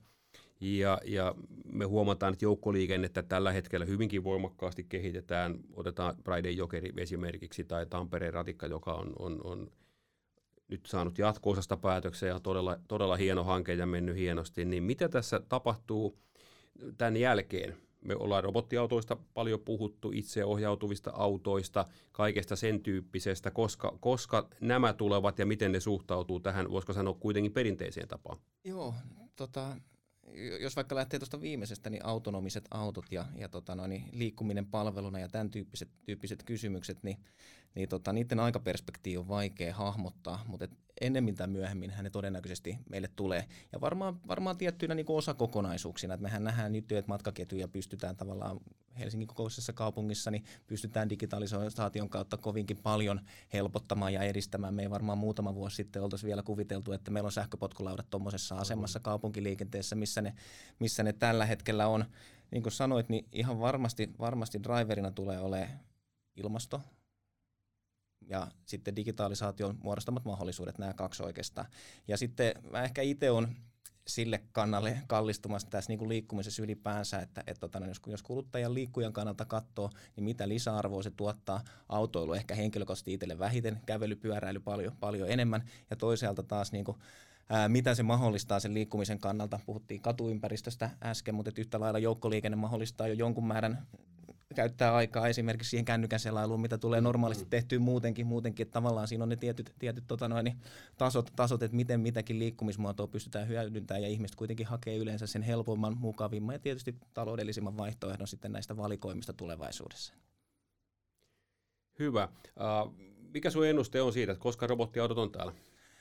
ja, ja me huomataan, että joukkoliikennettä tällä hetkellä hyvinkin voimakkaasti kehitetään. Otetaan Praiden Jokeri esimerkiksi tai Tampereen ratikka, joka on, on, on nyt saanut jatko-osasta päätöksen ja todella, todella hieno hanke ja mennyt hienosti. Niin mitä tässä tapahtuu tämän jälkeen? Me ollaan robottiautoista paljon puhuttu, itseohjautuvista autoista, kaikesta sen tyyppisestä, koska, koska nämä tulevat ja miten ne suhtautuu tähän, voisiko sanoa kuitenkin perinteiseen tapaan? Joo, tota, jos vaikka lähtee tuosta viimeisestä, niin autonomiset autot ja, ja tota noin, liikkuminen palveluna ja tämän tyyppiset, tyyppiset kysymykset, niin, niin tota, niiden aikaperspektiivi on vaikea hahmottaa, mutta et ennemmin tai myöhemmin ne todennäköisesti meille tulee. Ja varmaan, varmaan tiettyinä niin osakokonaisuuksina, että mehän nähdään nyt, että matkaketjuja pystytään tavallaan Helsingin kokoisessa kaupungissa, niin pystytään digitalisaation kautta kovinkin paljon helpottamaan ja edistämään. Me ei varmaan muutama vuosi sitten oltaisi vielä kuviteltu, että meillä on sähköpotkulaudat tuommoisessa asemassa kaupunkiliikenteessä, missä ne, missä ne tällä hetkellä on. Niin kuin sanoit, niin ihan varmasti, varmasti driverina tulee olemaan ilmasto, ja sitten digitalisaation muodostamat mahdollisuudet, nämä kaksi oikeastaan. Ja sitten mä ehkä itse on sille kannalle kallistumassa tässä niin kuin liikkumisessa ylipäänsä, että, että tota, jos, jos kuluttajan liikkujan kannalta katsoo, niin mitä lisäarvoa se tuottaa autoilu ehkä henkilökohtaisesti itselle vähiten, kävely, pyöräily paljon, paljon enemmän ja toisaalta taas niin kuin, ää, mitä se mahdollistaa sen liikkumisen kannalta. Puhuttiin katuympäristöstä äsken, mutta yhtä lailla joukkoliikenne mahdollistaa jo jonkun määrän käyttää aikaa esimerkiksi siihen kännykän selailuun, mitä tulee normaalisti mm. tehtyä muutenkin, muutenkin että tavallaan siinä on ne tietyt, tietyt tota noin, tasot, tasot, että miten mitäkin liikkumismuotoa pystytään hyödyntämään ja ihmiset kuitenkin hakee yleensä sen helpomman, mukavimman ja tietysti taloudellisimman vaihtoehdon sitten näistä valikoimista tulevaisuudessa. Hyvä. Uh, mikä sun ennuste on siitä, että koska robottiautot on täällä?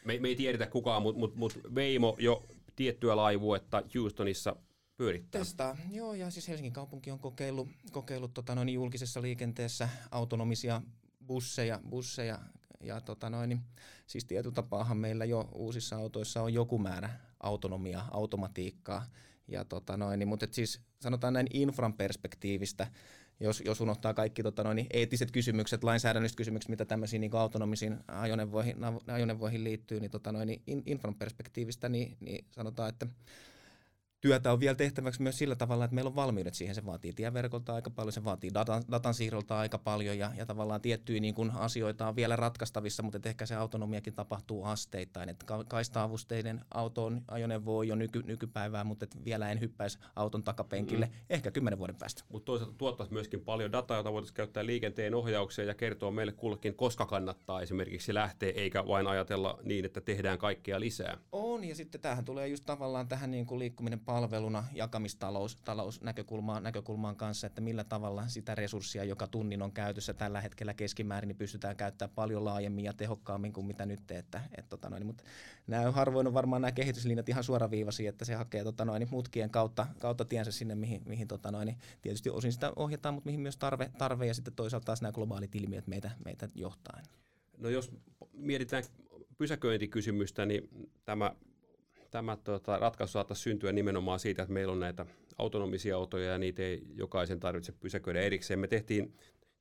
Me, me ei tiedetä kukaan, mutta mut, mut Veimo jo tiettyä laivuetta Houstonissa pyörittää. Testaa, joo, ja siis Helsingin kaupunki on kokeillut, kokeillut tota noin, julkisessa liikenteessä autonomisia busseja, busseja ja tota noin, siis tietotapaahan meillä jo uusissa autoissa on joku määrä autonomia, automatiikkaa, ja tota noin, mutta siis sanotaan näin infran perspektiivistä, jos, jos unohtaa kaikki tota noin, eettiset kysymykset, lainsäädännölliset kysymykset, mitä tämmöisiin niin autonomisiin ajoneuvoihin, ajoneuvoihin liittyy, niin, tota noin, niin infran perspektiivistä, niin, niin sanotaan, että työtä on vielä tehtäväksi myös sillä tavalla, että meillä on valmiudet siihen. Se vaatii tieverkolta aika paljon, se vaatii datan, datan siirrolta aika paljon ja, ja tavallaan tiettyjä niin kuin asioita on vielä ratkaistavissa, mutta ehkä se autonomiakin tapahtuu asteittain. Että kaista-avusteinen ajoneuvo on jo nyky, nykypäivää, mutta et vielä en hyppäisi auton takapenkille mm. ehkä kymmenen vuoden päästä. Mutta toisaalta tuottaisi myöskin paljon dataa, jota voitaisiin käyttää liikenteen ohjaukseen ja kertoa meille kullekin, koska kannattaa esimerkiksi lähteä, eikä vain ajatella niin, että tehdään kaikkea lisää. On, ja sitten tähän tulee just tavallaan tähän niin kuin liikkuminen palveluna jakamistalous talous näkökulmaan, näkökulmaan kanssa, että millä tavalla sitä resurssia, joka tunnin on käytössä tällä hetkellä keskimäärin, niin pystytään käyttämään paljon laajemmin ja tehokkaammin kuin mitä nyt. Että, et, tota noin, mutta nämä harvoin on varmaan nämä kehityslinjat ihan suoraviivaisia, että se hakee tota noin, mutkien kautta, kautta tiensä sinne, mihin, mihin tota noin, tietysti osin sitä ohjataan, mutta mihin myös tarve, tarve ja sitten toisaalta taas nämä globaalit ilmiöt meitä, meitä johtaa. No jos mietitään pysäköintikysymystä, niin tämä tämä tota, ratkaisu saattaisi syntyä nimenomaan siitä, että meillä on näitä autonomisia autoja ja niitä ei jokaisen tarvitse pysäköidä erikseen. Me tehtiin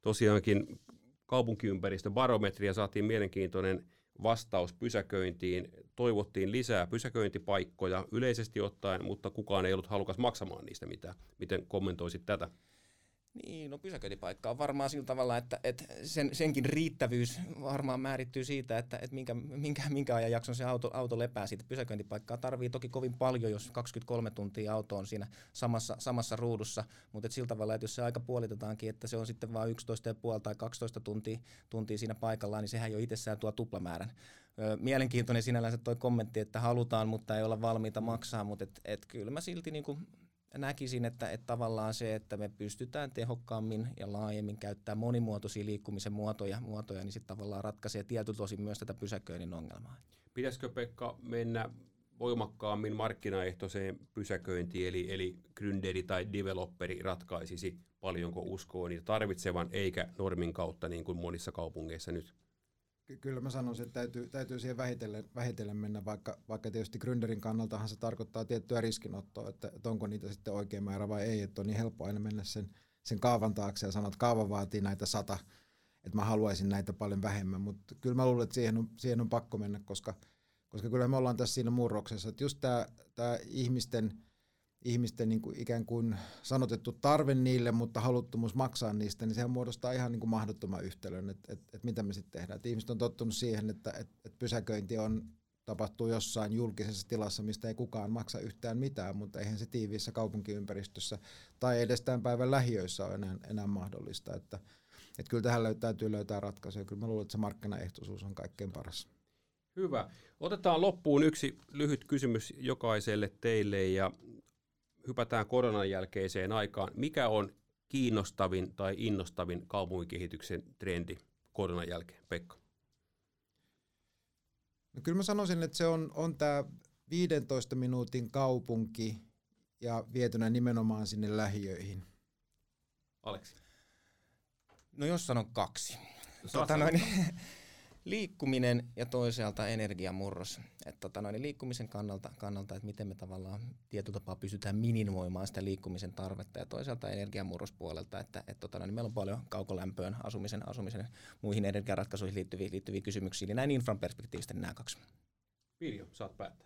tosiaankin kaupunkiympäristön barometria, saatiin mielenkiintoinen vastaus pysäköintiin. Toivottiin lisää pysäköintipaikkoja yleisesti ottaen, mutta kukaan ei ollut halukas maksamaan niistä mitään. Miten kommentoisit tätä? Niin, no pysäköintipaikka on varmaan sillä tavalla, että, että sen, senkin riittävyys varmaan määrittyy siitä, että, että minkä, minkä, minkä ajan jakson se auto, auto lepää siitä. Pysäköintipaikkaa tarvii toki kovin paljon, jos 23 tuntia auto on siinä samassa, samassa ruudussa, mutta sillä tavalla, että jos se aika puolitetaankin, että se on sitten vain 11,5 tai 12 tuntia, tuntia siinä paikallaan, niin sehän jo itsessään tuo tuplamäärän. Mielenkiintoinen sinällänsä tuo kommentti, että halutaan, mutta ei olla valmiita maksaa, mutta et, et kyllä mä silti niin kuin näkisin, että, että tavallaan se, että me pystytään tehokkaammin ja laajemmin käyttämään monimuotoisia liikkumisen muotoja, muotoja niin sitten tavallaan ratkaisee tietyllä tosin myös tätä pysäköinnin ongelmaa. Pitäisikö Pekka mennä voimakkaammin markkinaehtoiseen pysäköintiin, eli, eli gründeri tai developeri ratkaisisi paljonko uskoo niitä tarvitsevan, eikä normin kautta niin kuin monissa kaupungeissa nyt kyllä mä sanoisin, että täytyy, täytyy siihen vähitellen, vähitellen mennä, vaikka, vaikka tietysti Gründerin kannaltahan se tarkoittaa tiettyä riskinottoa, että, että onko niitä sitten oikein määrä vai ei, että on niin helppo aina mennä sen, sen kaavan taakse ja sanoa, että kaava vaatii näitä sata, että mä haluaisin näitä paljon vähemmän, mutta kyllä mä luulen, että siihen on, siihen on pakko mennä, koska, koska kyllä me ollaan tässä siinä murroksessa, että just tämä ihmisten – ihmisten niin kuin ikään kuin sanotettu tarve niille, mutta haluttomuus maksaa niistä, niin sehän muodostaa ihan niin kuin mahdottoman yhtälön, että, että, että mitä me sitten tehdään. Että ihmiset on tottunut siihen, että, että, että pysäköinti on tapahtuu jossain julkisessa tilassa, mistä ei kukaan maksa yhtään mitään, mutta eihän se tiiviissä kaupunkiympäristössä tai edes tämän päivän lähiöissä ole enää, enää mahdollista. Että, että kyllä tähän löytää, täytyy löytää ratkaisuja. Kyllä mä luulen, että se markkinaehtoisuus on kaikkein paras. Hyvä. Otetaan loppuun yksi lyhyt kysymys jokaiselle teille ja hypätään koronan jälkeiseen aikaan. Mikä on kiinnostavin tai innostavin kaupunkikehityksen trendi koronan jälkeen, Pekka? No kyllä mä sanoisin, että se on, on tämä 15 minuutin kaupunki ja vietynä nimenomaan sinne lähiöihin. Aleksi? No jos sanon kaksi. No, tota noin, *laughs* liikkuminen ja toisaalta energiamurros. Et tota noin, liikkumisen kannalta, kannalta, että miten me tavallaan tietyllä tapaa pystytään minimoimaan sitä liikkumisen tarvetta ja toisaalta energiamurrospuolelta, että et tota noin, meillä on paljon kaukolämpöön, asumisen, asumisen muihin energiaratkaisuihin liittyviä, liittyviä kysymyksiä, niin näin infran perspektiivistä niin nämä kaksi. Pirjo, saat päättää.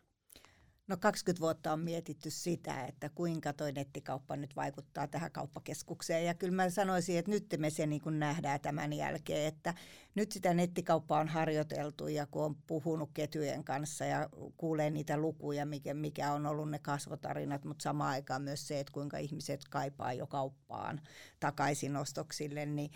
No 20 vuotta on mietitty sitä, että kuinka toi nettikauppa nyt vaikuttaa tähän kauppakeskukseen. Ja kyllä mä sanoisin, että nyt me se niin nähdään tämän jälkeen, että nyt sitä nettikauppaa on harjoiteltu ja kun on puhunut ketyjen kanssa ja kuulee niitä lukuja, mikä, mikä on ollut ne kasvotarinat, mutta samaan aikaan myös se, että kuinka ihmiset kaipaa jo kauppaan takaisin ostoksille, niin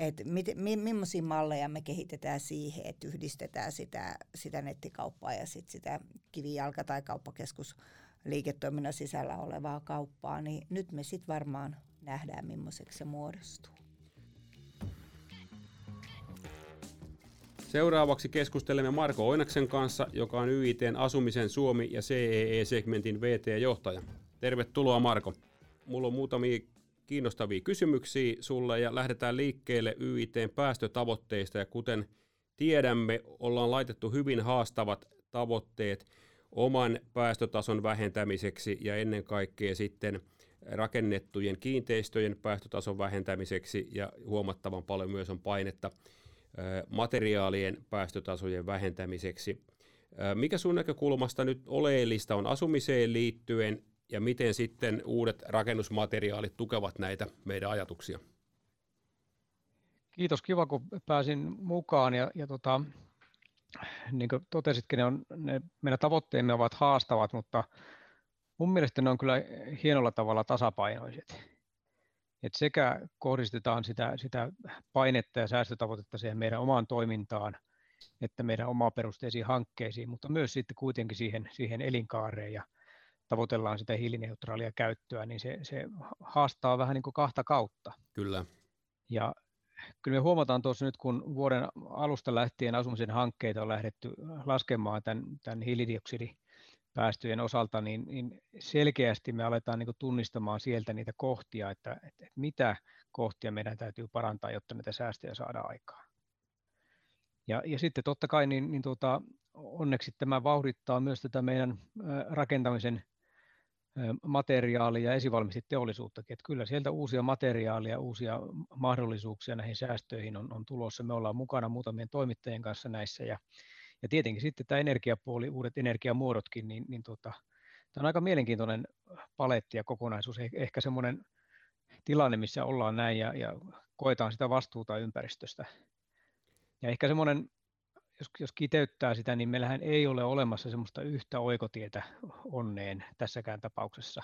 että mit, mi, millaisia malleja me kehitetään siihen, että yhdistetään sitä, sitä nettikauppaa ja sit sitä kivijalka- tai kauppakeskus liiketoiminnan sisällä olevaa kauppaa, niin nyt me sitten varmaan nähdään, millaiseksi se muodostuu. Seuraavaksi keskustelemme Marko Oinaksen kanssa, joka on YITn Asumisen Suomi- ja CEE-segmentin VT-johtaja. Tervetuloa Marko. Mulla on muutamia kiinnostavia kysymyksiä sulle ja lähdetään liikkeelle YITn päästötavoitteista. Ja kuten tiedämme, ollaan laitettu hyvin haastavat tavoitteet oman päästötason vähentämiseksi ja ennen kaikkea sitten rakennettujen kiinteistöjen päästötason vähentämiseksi. Ja huomattavan paljon myös on painetta materiaalien päästötasojen vähentämiseksi. Mikä sun näkökulmasta nyt oleellista on asumiseen liittyen ja miten sitten uudet rakennusmateriaalit tukevat näitä meidän ajatuksia? Kiitos, kiva kun pääsin mukaan ja, ja tota, niin kuin totesitkin, ne on, ne, meidän tavoitteemme ovat haastavat, mutta mun mielestä ne on kyllä hienolla tavalla tasapainoiset. Et sekä kohdistetaan sitä, sitä painetta ja säästötavoitetta siihen meidän omaan toimintaan, että meidän perusteisiin hankkeisiin, mutta myös sitten kuitenkin siihen, siihen elinkaareen ja tavoitellaan sitä hiilineutraalia käyttöä, niin se, se haastaa vähän niin kuin kahta kautta. Kyllä. Ja kyllä me huomataan tuossa nyt, kun vuoden alusta lähtien asumisen hankkeita on lähdetty laskemaan tämän, tämän hiilidioksidipäästöjen osalta, niin, niin selkeästi me aletaan niin tunnistamaan sieltä niitä kohtia, että, että, että mitä kohtia meidän täytyy parantaa, jotta näitä säästöjä saadaan aikaan. Ja, ja sitten totta kai niin, niin tuota, onneksi tämä vauhdittaa myös tätä meidän rakentamisen materiaali- ja esivalmisteteollisuuttakin. Että kyllä sieltä uusia materiaaleja, uusia mahdollisuuksia näihin säästöihin on, on tulossa. Me ollaan mukana muutamien toimittajien kanssa näissä ja, ja tietenkin sitten tämä energiapuoli, uudet energiamuodotkin, niin, niin tota, tämä on aika mielenkiintoinen paletti ja kokonaisuus. Eh, ehkä semmoinen tilanne, missä ollaan näin ja, ja koetaan sitä vastuuta ympäristöstä. Ja ehkä semmoinen jos, jos kiteyttää sitä, niin meillähän ei ole olemassa semmoista yhtä oikotietä onneen tässäkään tapauksessa.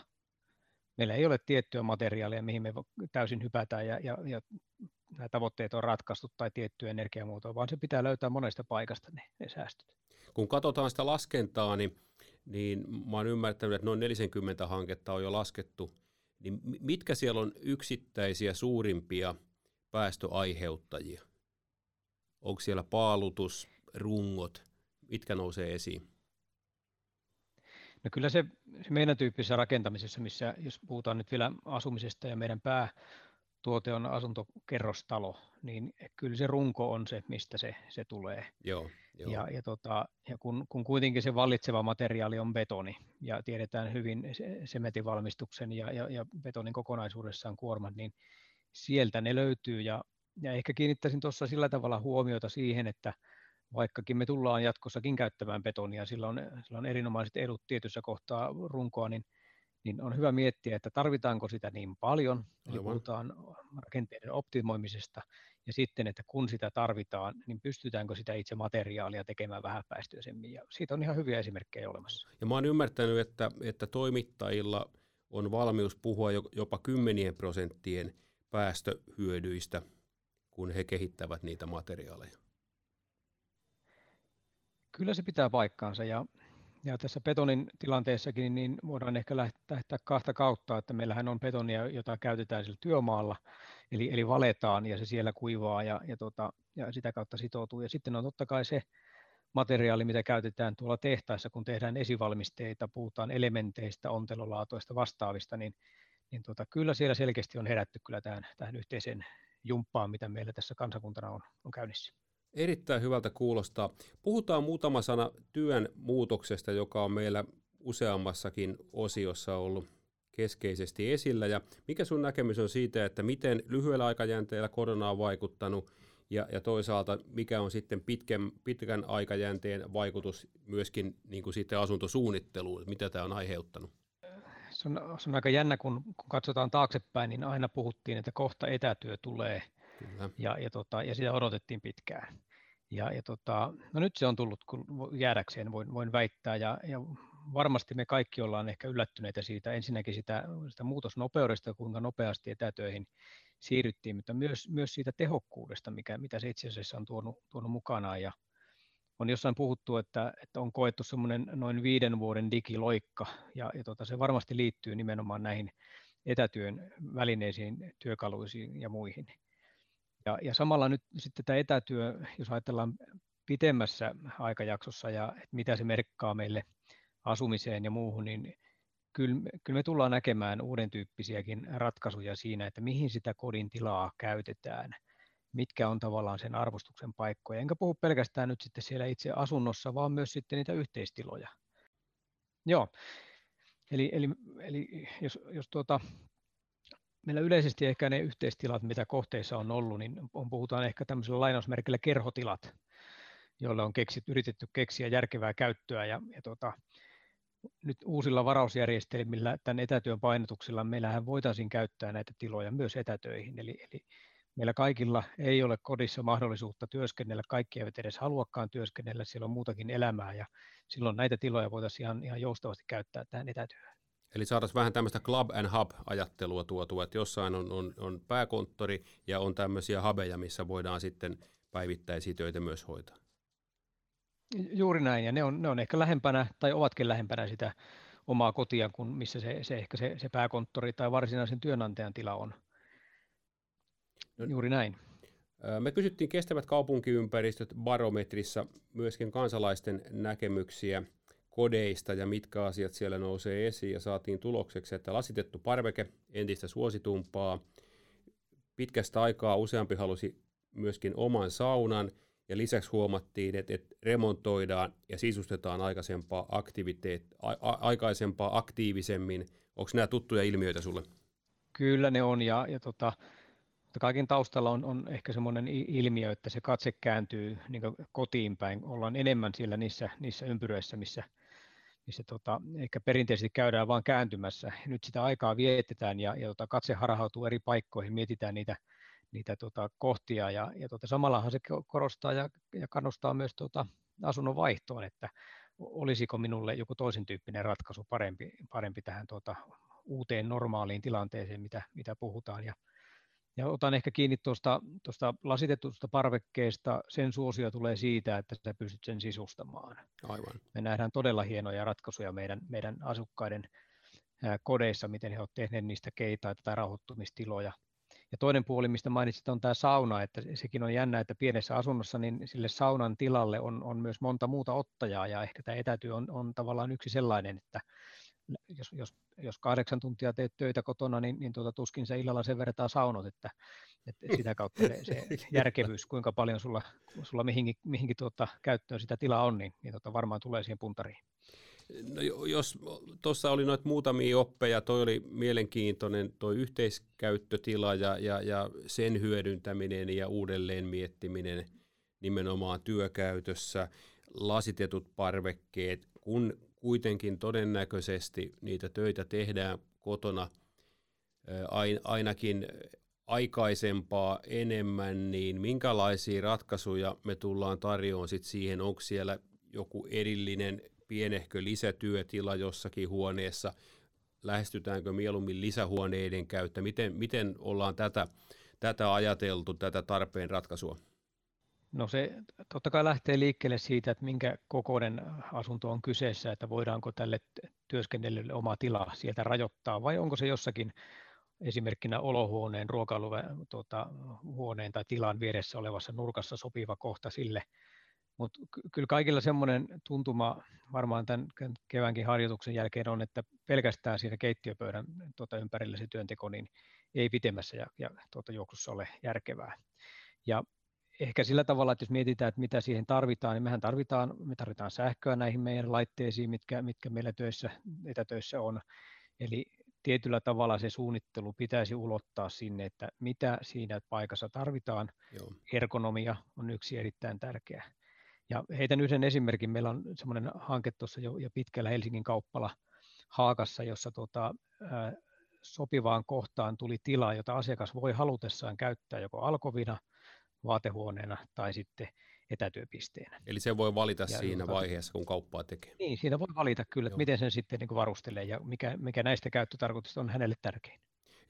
Meillä ei ole tiettyä materiaalia, mihin me täysin hypätään ja, ja, ja nämä tavoitteet on ratkaistu tai tiettyä energiamuotoa, vaan se pitää löytää monesta paikasta ne, ne säästöt. Kun katsotaan sitä laskentaa, niin, niin mä oon ymmärtänyt, että noin 40 hanketta on jo laskettu. Niin mitkä siellä on yksittäisiä suurimpia päästöaiheuttajia? Onko siellä paalutus, rungot, mitkä nousee esiin? No kyllä se, se meidän tyyppisessä rakentamisessa, missä jos puhutaan nyt vielä asumisesta ja meidän päätuote on asuntokerrostalo, niin kyllä se runko on se, mistä se, se tulee. Joo, joo. Ja, ja, tota, ja kun, kun kuitenkin se vallitseva materiaali on betoni ja tiedetään hyvin semetin valmistuksen ja, ja, ja betonin kokonaisuudessaan kuormat, niin sieltä ne löytyy ja, ja ehkä kiinnittäisin tuossa sillä tavalla huomiota siihen, että vaikkakin me tullaan jatkossakin käyttämään betonia, sillä on, sillä on erinomaiset edut tietyssä kohtaa runkoa, niin, niin on hyvä miettiä, että tarvitaanko sitä niin paljon, eli puhutaan rakenteiden optimoimisesta, ja sitten, että kun sitä tarvitaan, niin pystytäänkö sitä itse materiaalia tekemään vähäpäästöisemmin, ja siitä on ihan hyviä esimerkkejä olemassa. Ja mä oon ymmärtänyt, että, että toimittajilla on valmius puhua jopa kymmenien prosenttien päästöhyödyistä, kun he kehittävät niitä materiaaleja. Kyllä se pitää paikkaansa ja, ja tässä betonin tilanteessakin niin voidaan ehkä lähteä kahta kautta, että meillähän on betonia, jota käytetään sillä työmaalla, eli, eli valetaan ja se siellä kuivaa ja, ja, tota, ja sitä kautta sitoutuu. Ja sitten on totta kai se materiaali, mitä käytetään tuolla tehtaissa, kun tehdään esivalmisteita, puhutaan elementeistä, ontelolaatoista, vastaavista, niin, niin tota, kyllä siellä selkeästi on herätty kyllä tähän, tähän yhteiseen jumppaan, mitä meillä tässä kansakuntana on, on käynnissä. Erittäin hyvältä kuulostaa. Puhutaan muutama sana työn muutoksesta, joka on meillä useammassakin osiossa ollut keskeisesti esillä. Ja mikä sun näkemys on siitä, että miten lyhyellä aikajänteellä korona on vaikuttanut ja, ja toisaalta mikä on sitten pitkän, pitkän aikajänteen vaikutus myöskin niin kuin sitten asuntosuunnitteluun, mitä tämä on aiheuttanut? Se on, se on aika jännä, kun, kun katsotaan taaksepäin, niin aina puhuttiin, että kohta etätyö tulee – Kyllä. Ja, ja, tota, ja sitä odotettiin pitkään. Ja, ja tota, no nyt se on tullut jäädäkseen, voin, voin väittää, ja, ja varmasti me kaikki ollaan ehkä yllättyneitä siitä, ensinnäkin sitä, sitä muutosnopeudesta, kuinka nopeasti etätöihin siirryttiin, mutta myös, myös siitä tehokkuudesta, mikä, mitä se itse asiassa on tuonut, tuonut mukanaan. Ja on jossain puhuttu, että, että on koettu semmoinen noin viiden vuoden digiloikka, ja, ja tota, se varmasti liittyy nimenomaan näihin etätyön välineisiin, työkaluisiin ja muihin. Ja, ja samalla nyt sitten tämä etätyö, jos ajatellaan pitemmässä aikajaksossa ja että mitä se merkkaa meille asumiseen ja muuhun, niin kyllä, kyllä me tullaan näkemään uuden tyyppisiäkin ratkaisuja siinä, että mihin sitä kodin tilaa käytetään, mitkä on tavallaan sen arvostuksen paikkoja. Enkä puhu pelkästään nyt sitten siellä itse asunnossa, vaan myös sitten niitä yhteistiloja. Joo, eli, eli, eli jos, jos tuota, meillä yleisesti ehkä ne yhteistilat, mitä kohteissa on ollut, niin on, puhutaan ehkä tämmöisellä lainausmerkillä kerhotilat, joille on keksit, yritetty keksiä järkevää käyttöä ja, ja tuota, nyt uusilla varausjärjestelmillä, tämän etätyön painotuksilla, meillähän voitaisiin käyttää näitä tiloja myös etätöihin. Eli, eli meillä kaikilla ei ole kodissa mahdollisuutta työskennellä, kaikki eivät edes haluakaan työskennellä, siellä on muutakin elämää ja silloin näitä tiloja voitaisiin ihan, ihan joustavasti käyttää tähän etätyöhön. Eli saataisiin vähän tämmöistä club and hub-ajattelua tuotua, että jossain on, on, on pääkonttori ja on tämmöisiä hubeja, missä voidaan sitten päivittäisiä töitä myös hoitaa. Juuri näin, ja ne on, ne on ehkä lähempänä, tai ovatkin lähempänä sitä omaa kotia, kuin missä se, se ehkä se, se pääkonttori tai varsinaisen työnantajan tila on. No, Juuri näin. Me kysyttiin kestävät kaupunkiympäristöt barometrissa myöskin kansalaisten näkemyksiä kodeista ja mitkä asiat siellä nousee esiin ja saatiin tulokseksi, että lasitettu parveke entistä suositumpaa. Pitkästä aikaa useampi halusi myöskin oman saunan – ja lisäksi huomattiin, että, että remontoidaan ja sisustetaan aikaisempaa, aktiviteet, a, a, aikaisempaa aktiivisemmin. Onko nämä tuttuja ilmiöitä sulle? Kyllä ne on, ja, ja tota, kaiken taustalla on, on ehkä semmoinen ilmiö, että se katse kääntyy niin kotiin päin. Ollaan enemmän siellä niissä, niissä ympyröissä, missä, missä tota, ehkä perinteisesti käydään vain kääntymässä. Nyt sitä aikaa vietetään ja, ja tota, katse harhautuu eri paikkoihin, mietitään niitä niitä tota, kohtia ja, ja tota, samallahan se korostaa ja, ja kannustaa myös tota, asunnon vaihtoon, että olisiko minulle joku toisen tyyppinen ratkaisu parempi, parempi tähän tota, uuteen normaaliin tilanteeseen, mitä, mitä puhutaan. Ja, ja otan ehkä kiinni tuosta, tuosta lasitetusta parvekkeesta. Sen suosio tulee siitä, että sä pystyt sen sisustamaan. Aivan. Me nähdään todella hienoja ratkaisuja meidän, meidän asukkaiden kodeissa, miten he ovat tehneet niistä keitaita tai rauhoittumistiloja. Ja toinen puoli, mistä mainitsit, on tämä sauna, että sekin on jännä, että pienessä asunnossa niin sille saunan tilalle on, on myös monta muuta ottajaa, ja ehkä tämä etätyö on, on tavallaan yksi sellainen, että jos, jos, jos kahdeksan tuntia teet töitä kotona, niin, niin tuota, tuskin se illalla sen verran saunot, että, että sitä kautta se, se *laughs* järkevyys, kuinka paljon sulla, sulla mihinkin, mihinkin tuota, käyttöön sitä tilaa on, niin, niin tuota, varmaan tulee siihen puntariin. No, jos tuossa oli noita muutamia oppeja, toi oli mielenkiintoinen toi yhteiskäyttötila ja, ja, ja sen hyödyntäminen ja uudelleen miettiminen nimenomaan työkäytössä, lasitetut parvekkeet, kun kuitenkin todennäköisesti niitä töitä tehdään kotona ainakin aikaisempaa enemmän, niin minkälaisia ratkaisuja me tullaan tarjoamaan sit siihen, onko siellä joku erillinen pienehkö lisätyötila jossakin huoneessa, lähestytäänkö mieluummin lisähuoneiden käyttä, miten, miten ollaan tätä, tätä ajateltu, tätä tarpeen ratkaisua? No se totta kai lähtee liikkeelle siitä, että minkä kokoinen asunto on kyseessä, että voidaanko tälle työskennellylle oma tila sieltä rajoittaa vai onko se jossakin esimerkkinä olohuoneen, ruokailuhuoneen tuota, tai tilan vieressä olevassa nurkassa sopiva kohta sille, mutta kyllä kaikilla semmoinen tuntuma varmaan tämän keväänkin harjoituksen jälkeen on, että pelkästään siinä keittiöpöydän tuota, ympärillä se työnteko niin ei pitemmässä ja, ja tuota, juoksussa ole järkevää. Ja ehkä sillä tavalla, että jos mietitään, että mitä siihen tarvitaan, niin mehän tarvitaan, me tarvitaan sähköä näihin meidän laitteisiin, mitkä, mitkä meillä töissä, etätöissä on. Eli tietyllä tavalla se suunnittelu pitäisi ulottaa sinne, että mitä siinä paikassa tarvitaan. Joo. Ergonomia on yksi erittäin tärkeä. Ja heitän yhden esimerkin. Meillä on semmoinen hanke tuossa jo, jo pitkällä Helsingin kauppala Haakassa, jossa tota, ää, sopivaan kohtaan tuli tila, jota asiakas voi halutessaan käyttää joko alkovina, vaatehuoneena tai sitten etätyöpisteenä. Eli se voi valita ja siinä jota, vaiheessa, kun kauppaa tekee. Niin, siinä voi valita kyllä, että miten sen sitten niin varustelee ja mikä, mikä näistä käyttötarkoituksista on hänelle tärkein.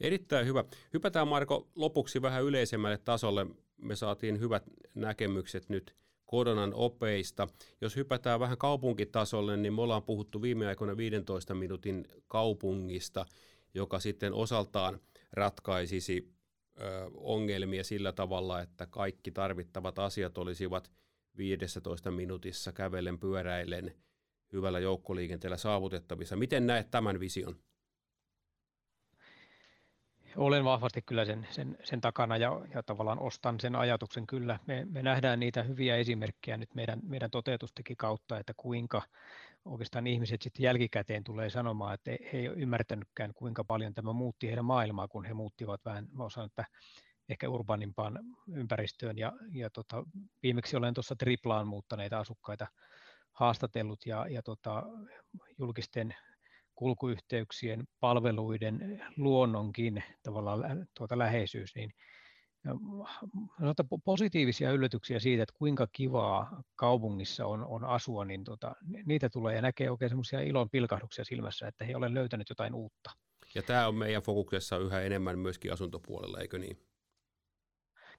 Erittäin hyvä. Hypätään Marko lopuksi vähän yleisemmälle tasolle. Me saatiin hyvät näkemykset nyt koronan opeista. Jos hypätään vähän kaupunkitasolle, niin me ollaan puhuttu viime aikoina 15 minuutin kaupungista, joka sitten osaltaan ratkaisisi ongelmia sillä tavalla, että kaikki tarvittavat asiat olisivat 15 minuutissa kävellen, pyöräillen, hyvällä joukkoliikenteellä saavutettavissa. Miten näet tämän vision? Olen vahvasti kyllä sen, sen, sen takana ja, ja tavallaan ostan sen ajatuksen kyllä. Me, me nähdään niitä hyviä esimerkkejä nyt meidän, meidän toteutustekin kautta, että kuinka oikeastaan ihmiset sitten jälkikäteen tulee sanomaan, että he ei ole ymmärtänytkään, kuinka paljon tämä muutti heidän maailmaa, kun he muuttivat vähän, mä osaan, että ehkä urbanimpaan ympäristöön. Ja, ja tota, viimeksi olen tuossa triplaan muuttaneita asukkaita haastatellut ja, ja tota, julkisten kulkuyhteyksien, palveluiden, luonnonkin tavallaan tuota läheisyys, niin positiivisia yllätyksiä siitä, että kuinka kivaa kaupungissa on, on asua, niin tota, niitä tulee ja näkee oikein semmoisia ilon pilkahduksia silmässä, että he olen löytänyt jotain uutta. Ja tämä on meidän fokuksessa yhä enemmän myöskin asuntopuolella, eikö niin?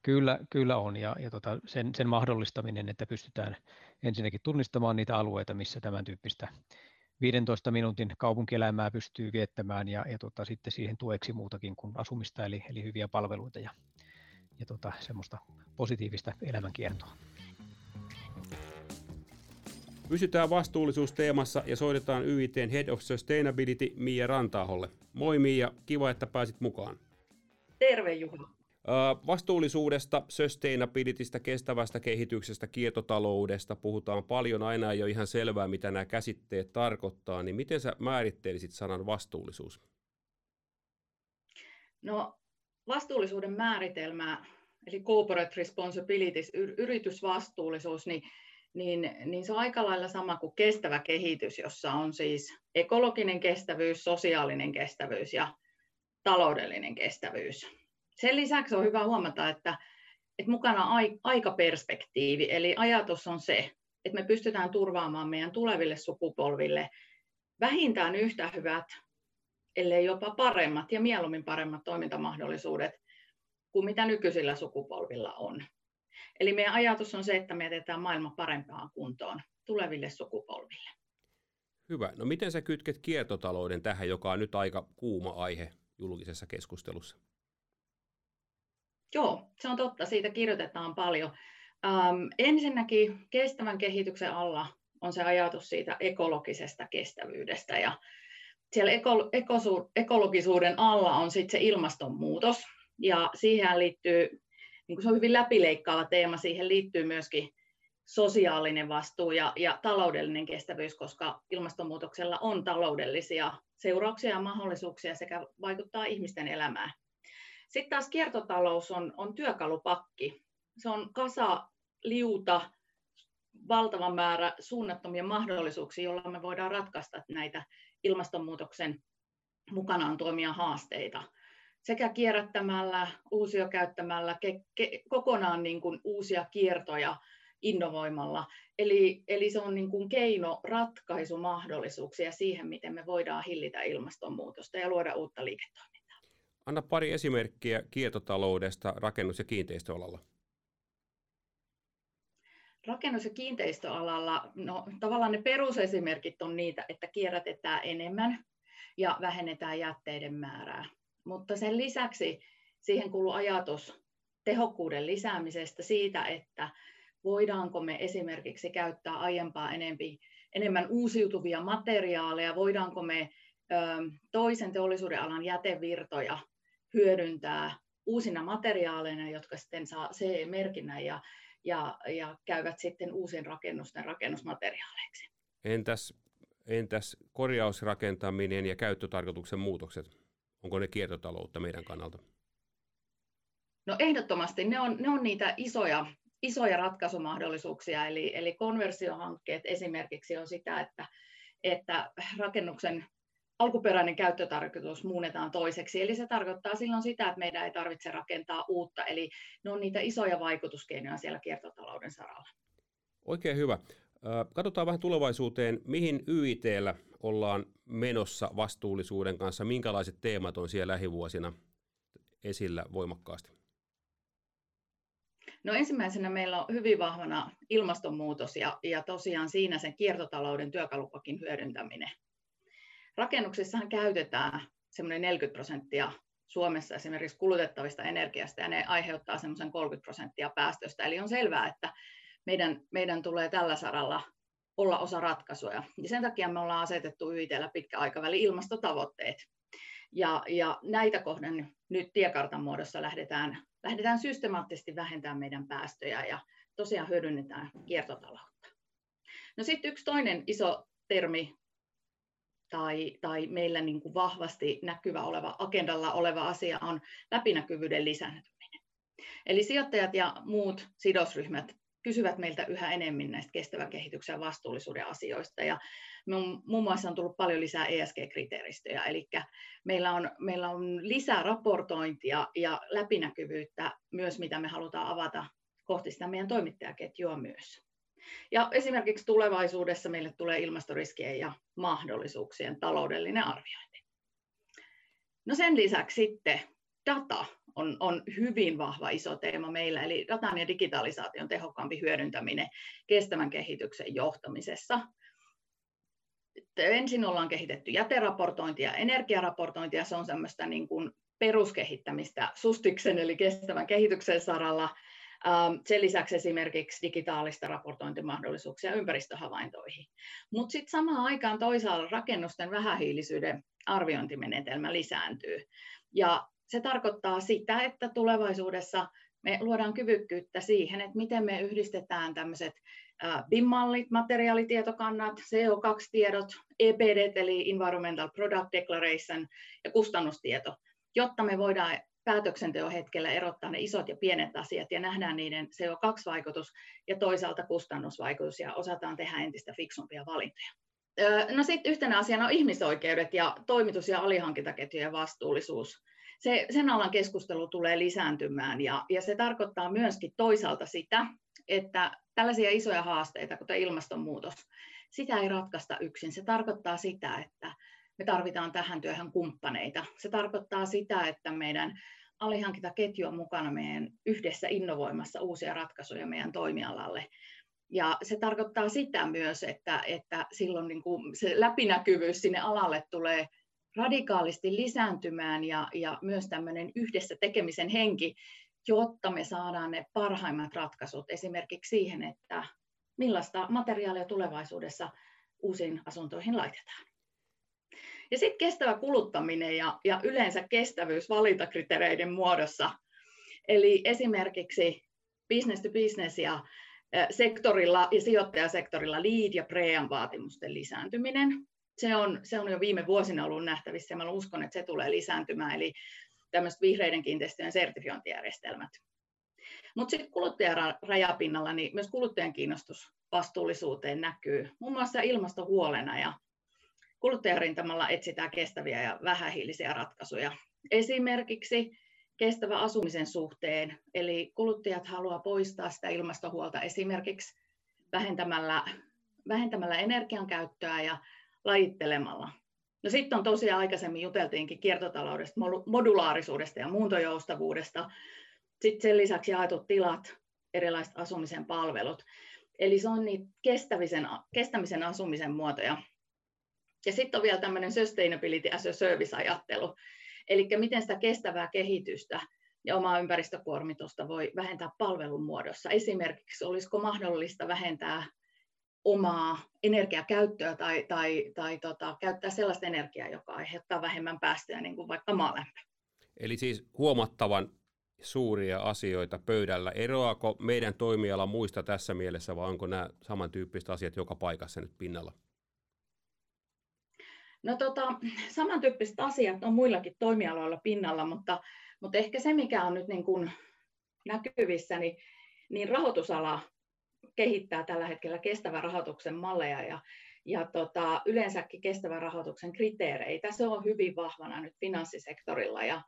Kyllä, kyllä on, ja, ja tota, sen, sen mahdollistaminen, että pystytään ensinnäkin tunnistamaan niitä alueita, missä tämän tyyppistä 15 minuutin kaupunkielämää pystyy viettämään, ja, ja tota, sitten siihen tueksi muutakin kuin asumista, eli, eli hyviä palveluita ja, ja tota, semmoista positiivista elämänkiertoa. Pysytään vastuullisuusteemassa ja soitetaan YITn Head of Sustainability Mia Rantaaholle. Moi Mia, kiva, että pääsit mukaan. Terve Juha. Vastuullisuudesta, sustainabilitystä, kestävästä kehityksestä, kiertotaloudesta puhutaan paljon, aina ei ole ihan selvää, mitä nämä käsitteet tarkoittaa, niin miten sä määrittelisit sanan vastuullisuus? No, vastuullisuuden määritelmä, eli corporate responsibilities, yritysvastuullisuus, niin, niin, niin se on aika lailla sama kuin kestävä kehitys, jossa on siis ekologinen kestävyys, sosiaalinen kestävyys ja taloudellinen kestävyys. Sen lisäksi on hyvä huomata, että, että mukana on aikaperspektiivi, eli ajatus on se, että me pystytään turvaamaan meidän tuleville sukupolville vähintään yhtä hyvät, ellei jopa paremmat ja mieluummin paremmat toimintamahdollisuudet kuin mitä nykyisillä sukupolvilla on. Eli meidän ajatus on se, että me jätetään maailma parempaan kuntoon tuleville sukupolville. Hyvä. No miten sä kytket kiertotalouden tähän, joka on nyt aika kuuma aihe julkisessa keskustelussa? Joo, se on totta. Siitä kirjoitetaan paljon. Ähm, ensinnäkin kestävän kehityksen alla on se ajatus siitä ekologisesta kestävyydestä. Ja siellä eko, ekosu, ekologisuuden alla on sitten se ilmastonmuutos. Ja siihen liittyy, niin se on hyvin läpileikkaava teema, siihen liittyy myöskin sosiaalinen vastuu ja, ja taloudellinen kestävyys, koska ilmastonmuutoksella on taloudellisia seurauksia ja mahdollisuuksia sekä vaikuttaa ihmisten elämään. Sitten taas kiertotalous on, on työkalupakki. Se on kasa liuta, valtava määrä suunnattomia mahdollisuuksia, joilla me voidaan ratkaista näitä ilmastonmuutoksen mukanaan tuomia haasteita. Sekä kierrättämällä, uusiokäyttämällä, ke, ke, kokonaan niin kuin uusia kiertoja innovoimalla. Eli, eli se on niin kuin keino ratkaisumahdollisuuksia siihen, miten me voidaan hillitä ilmastonmuutosta ja luoda uutta liiketoimintaa. Anna pari esimerkkiä kiertotaloudesta rakennus- ja kiinteistöalalla. Rakennus- ja kiinteistöalalla, no tavallaan ne perusesimerkit on niitä, että kierrätetään enemmän ja vähennetään jätteiden määrää. Mutta sen lisäksi siihen kuuluu ajatus tehokkuuden lisäämisestä siitä, että voidaanko me esimerkiksi käyttää aiempaa enempi, enemmän uusiutuvia materiaaleja, voidaanko me toisen teollisuuden alan jätevirtoja hyödyntää uusina materiaaleina, jotka sitten saa CE-merkinnän ja, ja, ja käyvät sitten uusien rakennusten rakennusmateriaaleiksi. Entäs, entäs korjausrakentaminen ja käyttötarkoituksen muutokset? Onko ne kiertotaloutta meidän kannalta? No ehdottomasti ne on, ne on niitä isoja, isoja ratkaisumahdollisuuksia, eli, eli konversiohankkeet esimerkiksi on sitä, että, että rakennuksen alkuperäinen käyttötarkoitus muunnetaan toiseksi. Eli se tarkoittaa silloin sitä, että meidän ei tarvitse rakentaa uutta. Eli ne on niitä isoja vaikutuskeinoja siellä kiertotalouden saralla. Oikein hyvä. Katsotaan vähän tulevaisuuteen. Mihin YITllä ollaan menossa vastuullisuuden kanssa? Minkälaiset teemat on siellä lähivuosina esillä voimakkaasti? No ensimmäisenä meillä on hyvin vahvana ilmastonmuutos ja, ja tosiaan siinä sen kiertotalouden työkalupakin hyödyntäminen rakennuksissahan käytetään semmoinen 40 prosenttia Suomessa esimerkiksi kulutettavista energiasta ja ne aiheuttaa semmoisen 30 prosenttia päästöstä. Eli on selvää, että meidän, meidän tulee tällä saralla olla osa ratkaisuja. Ja sen takia me ollaan asetettu YITllä pitkä aikaväli ilmastotavoitteet. Ja, ja näitä kohden nyt tiekartan muodossa lähdetään, lähdetään systemaattisesti vähentämään meidän päästöjä ja tosiaan hyödynnetään kiertotaloutta. No sitten yksi toinen iso termi tai, tai meillä niin kuin vahvasti näkyvä oleva, agendalla oleva asia on läpinäkyvyyden lisääntyminen. Eli sijoittajat ja muut sidosryhmät kysyvät meiltä yhä enemmän näistä kestävän kehityksen ja vastuullisuuden asioista. Ja muun muassa on tullut paljon lisää ESG-kriteeristöjä, eli meillä on, meillä on lisää raportointia ja läpinäkyvyyttä myös, mitä me halutaan avata kohti sitä meidän toimittajaketjua myös. Ja esimerkiksi tulevaisuudessa meille tulee ilmastoriskien ja mahdollisuuksien taloudellinen arviointi. No sen lisäksi sitten data on, on hyvin vahva iso teema meillä, eli datan ja digitalisaation tehokkaampi hyödyntäminen kestävän kehityksen johtamisessa. Ensin ollaan kehitetty jäteraportointia ja energiaraportointia, se on semmoista niin kuin peruskehittämistä sustiksen eli kestävän kehityksen saralla. Ähm, sen lisäksi esimerkiksi digitaalista raportointimahdollisuuksia ympäristöhavaintoihin. Mutta sitten samaan aikaan toisaalla rakennusten vähähiilisyyden arviointimenetelmä lisääntyy. Ja se tarkoittaa sitä, että tulevaisuudessa me luodaan kyvykkyyttä siihen, että miten me yhdistetään tämmöiset BIM-mallit, materiaalitietokannat, CO2-tiedot, EPD eli Environmental Product Declaration ja kustannustieto, jotta me voidaan päätöksenteon hetkellä erottaa ne isot ja pienet asiat ja nähdään niiden CO2-vaikutus ja toisaalta kustannusvaikutus ja osataan tehdä entistä fiksumpia valintoja. No sitten yhtenä asiana on ihmisoikeudet ja toimitus- ja alihankintaketjujen vastuullisuus se, sen alan keskustelu tulee lisääntymään ja, ja se tarkoittaa myöskin toisaalta sitä, että tällaisia isoja haasteita, kuten ilmastonmuutos, sitä ei ratkaista yksin. Se tarkoittaa sitä, että me tarvitaan tähän työhön kumppaneita. Se tarkoittaa sitä, että meidän alihankintaketju on mukana meidän yhdessä innovoimassa uusia ratkaisuja meidän toimialalle. Ja se tarkoittaa sitä myös, että, että silloin niin kuin se läpinäkyvyys sinne alalle tulee radikaalisti lisääntymään ja, ja myös tämmöinen yhdessä tekemisen henki, jotta me saadaan ne parhaimmat ratkaisut esimerkiksi siihen, että millaista materiaalia tulevaisuudessa uusiin asuntoihin laitetaan. Ja sitten kestävä kuluttaminen ja, ja yleensä kestävyys valintakriteereiden muodossa. Eli esimerkiksi business to business ja sektorilla ja sijoittajasektorilla lead ja prean vaatimusten lisääntyminen se on, se on jo viime vuosina ollut nähtävissä ja mä uskon, että se tulee lisääntymään, eli tämmöiset vihreiden kiinteistöjen sertifiointijärjestelmät. Mutta sitten kuluttajan niin myös kuluttajan kiinnostus vastuullisuuteen näkyy muun muassa ilmastohuolena ja kuluttajarintamalla etsitään kestäviä ja vähähiilisiä ratkaisuja. Esimerkiksi kestävä asumisen suhteen, eli kuluttajat haluaa poistaa sitä ilmastohuolta esimerkiksi vähentämällä, vähentämällä energian käyttöä ja lajittelemalla. No sitten on tosiaan aikaisemmin juteltiinkin kiertotaloudesta, modulaarisuudesta ja muuntojoustavuudesta. Sitten sen lisäksi jaetut tilat, erilaiset asumisen palvelut. Eli se on niitä kestämisen, kestämisen asumisen muotoja. Ja sitten on vielä tämmöinen sustainability as a service-ajattelu. Eli miten sitä kestävää kehitystä ja omaa ympäristökuormitusta voi vähentää palvelun muodossa. Esimerkiksi olisiko mahdollista vähentää omaa energiakäyttöä tai, tai, tai tota, käyttää sellaista energiaa, joka aiheuttaa vähemmän päästöjä, niin kuin vaikka maalämpö. Eli siis huomattavan suuria asioita pöydällä. Eroako meidän toimiala muista tässä mielessä vai onko nämä samantyyppiset asiat joka paikassa nyt pinnalla? No tota, samantyyppiset asiat on muillakin toimialoilla pinnalla, mutta, mutta ehkä se, mikä on nyt niin kuin näkyvissä, niin, niin rahoitusala kehittää tällä hetkellä kestävän rahoituksen malleja ja, ja tota, yleensäkin kestävän rahoituksen kriteereitä. Se on hyvin vahvana nyt finanssisektorilla ja,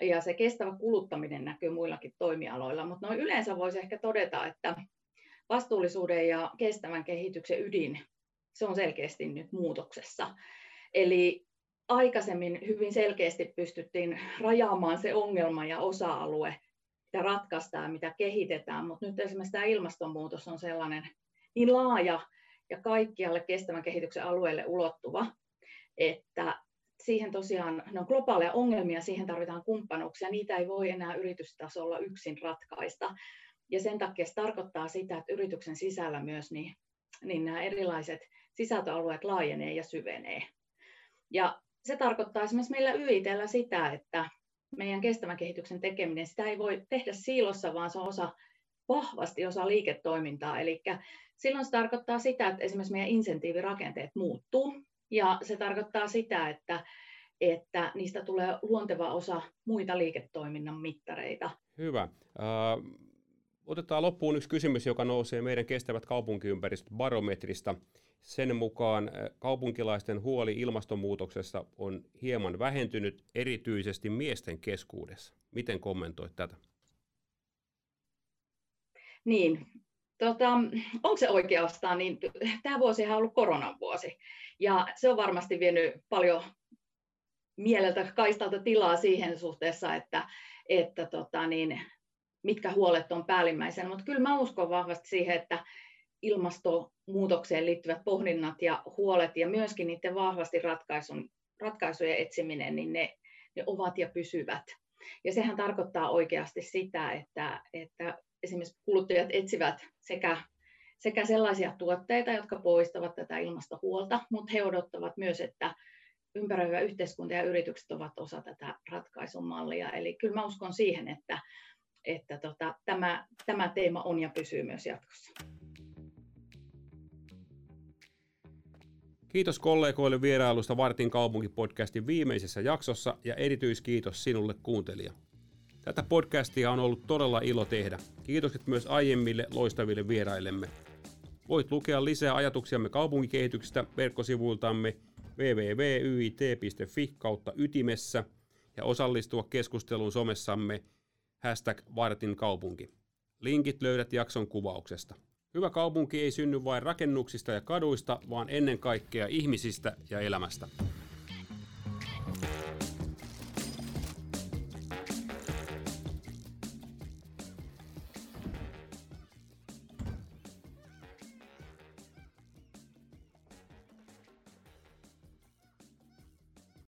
ja se kestävä kuluttaminen näkyy muillakin toimialoilla, mutta noin yleensä voisi ehkä todeta, että vastuullisuuden ja kestävän kehityksen ydin, se on selkeästi nyt muutoksessa. Eli aikaisemmin hyvin selkeästi pystyttiin rajaamaan se ongelma ja osa-alue mitä ratkaistaan, mitä kehitetään, mutta nyt esimerkiksi tämä ilmastonmuutos on sellainen niin laaja ja kaikkialle kestävän kehityksen alueelle ulottuva, että siihen tosiaan, ne on globaaleja ongelmia, siihen tarvitaan kumppanuuksia, niitä ei voi enää yritystasolla yksin ratkaista. ja sen takia se tarkoittaa sitä, että yrityksen sisällä myös niin, niin nämä erilaiset sisältöalueet laajenee ja syvenee. Ja se tarkoittaa esimerkiksi meillä YITllä sitä, että meidän kestävän kehityksen tekeminen, sitä ei voi tehdä siilossa, vaan se on osa, vahvasti osa liiketoimintaa. Eli silloin se tarkoittaa sitä, että esimerkiksi meidän insentiivirakenteet muuttuu, ja se tarkoittaa sitä, että, että niistä tulee luonteva osa muita liiketoiminnan mittareita. Hyvä. Otetaan loppuun yksi kysymys, joka nousee meidän kestävät kaupunkiympäristöt barometrista. Sen mukaan kaupunkilaisten huoli ilmastonmuutoksesta on hieman vähentynyt erityisesti miesten keskuudessa. Miten kommentoit tätä? Niin, tota, onko se oikeastaan, niin tämä vuosi on ollut koronan vuosi. Ja se on varmasti vienyt paljon mieleltä kaistalta tilaa siihen suhteessa, että, että tota, niin, mitkä huolet on päällimmäisenä. Mutta kyllä mä uskon vahvasti siihen, että ilmastonmuutokseen liittyvät pohdinnat ja huolet ja myöskin niiden vahvasti ratkaisun, ratkaisujen etsiminen, niin ne, ne ovat ja pysyvät. Ja sehän tarkoittaa oikeasti sitä, että, että esimerkiksi kuluttajat etsivät sekä, sekä sellaisia tuotteita, jotka poistavat tätä ilmastohuolta, mutta he odottavat myös, että ympäröivä yhteiskunta ja yritykset ovat osa tätä ratkaisumallia. Eli kyllä mä uskon siihen, että, että tota, tämä, tämä teema on ja pysyy myös jatkossa. Kiitos kollegoille vierailusta Vartin kaupunkipodcastin viimeisessä jaksossa ja erityiskiitos sinulle kuuntelija. Tätä podcastia on ollut todella ilo tehdä. Kiitokset myös aiemmille loistaville vieraillemme. Voit lukea lisää ajatuksiamme kaupunkikehityksestä verkkosivuiltamme www.yit.fi kautta ytimessä ja osallistua keskusteluun somessamme hashtag Vartin kaupunki. Linkit löydät jakson kuvauksesta. Hyvä kaupunki ei synny vain rakennuksista ja kaduista, vaan ennen kaikkea ihmisistä ja elämästä.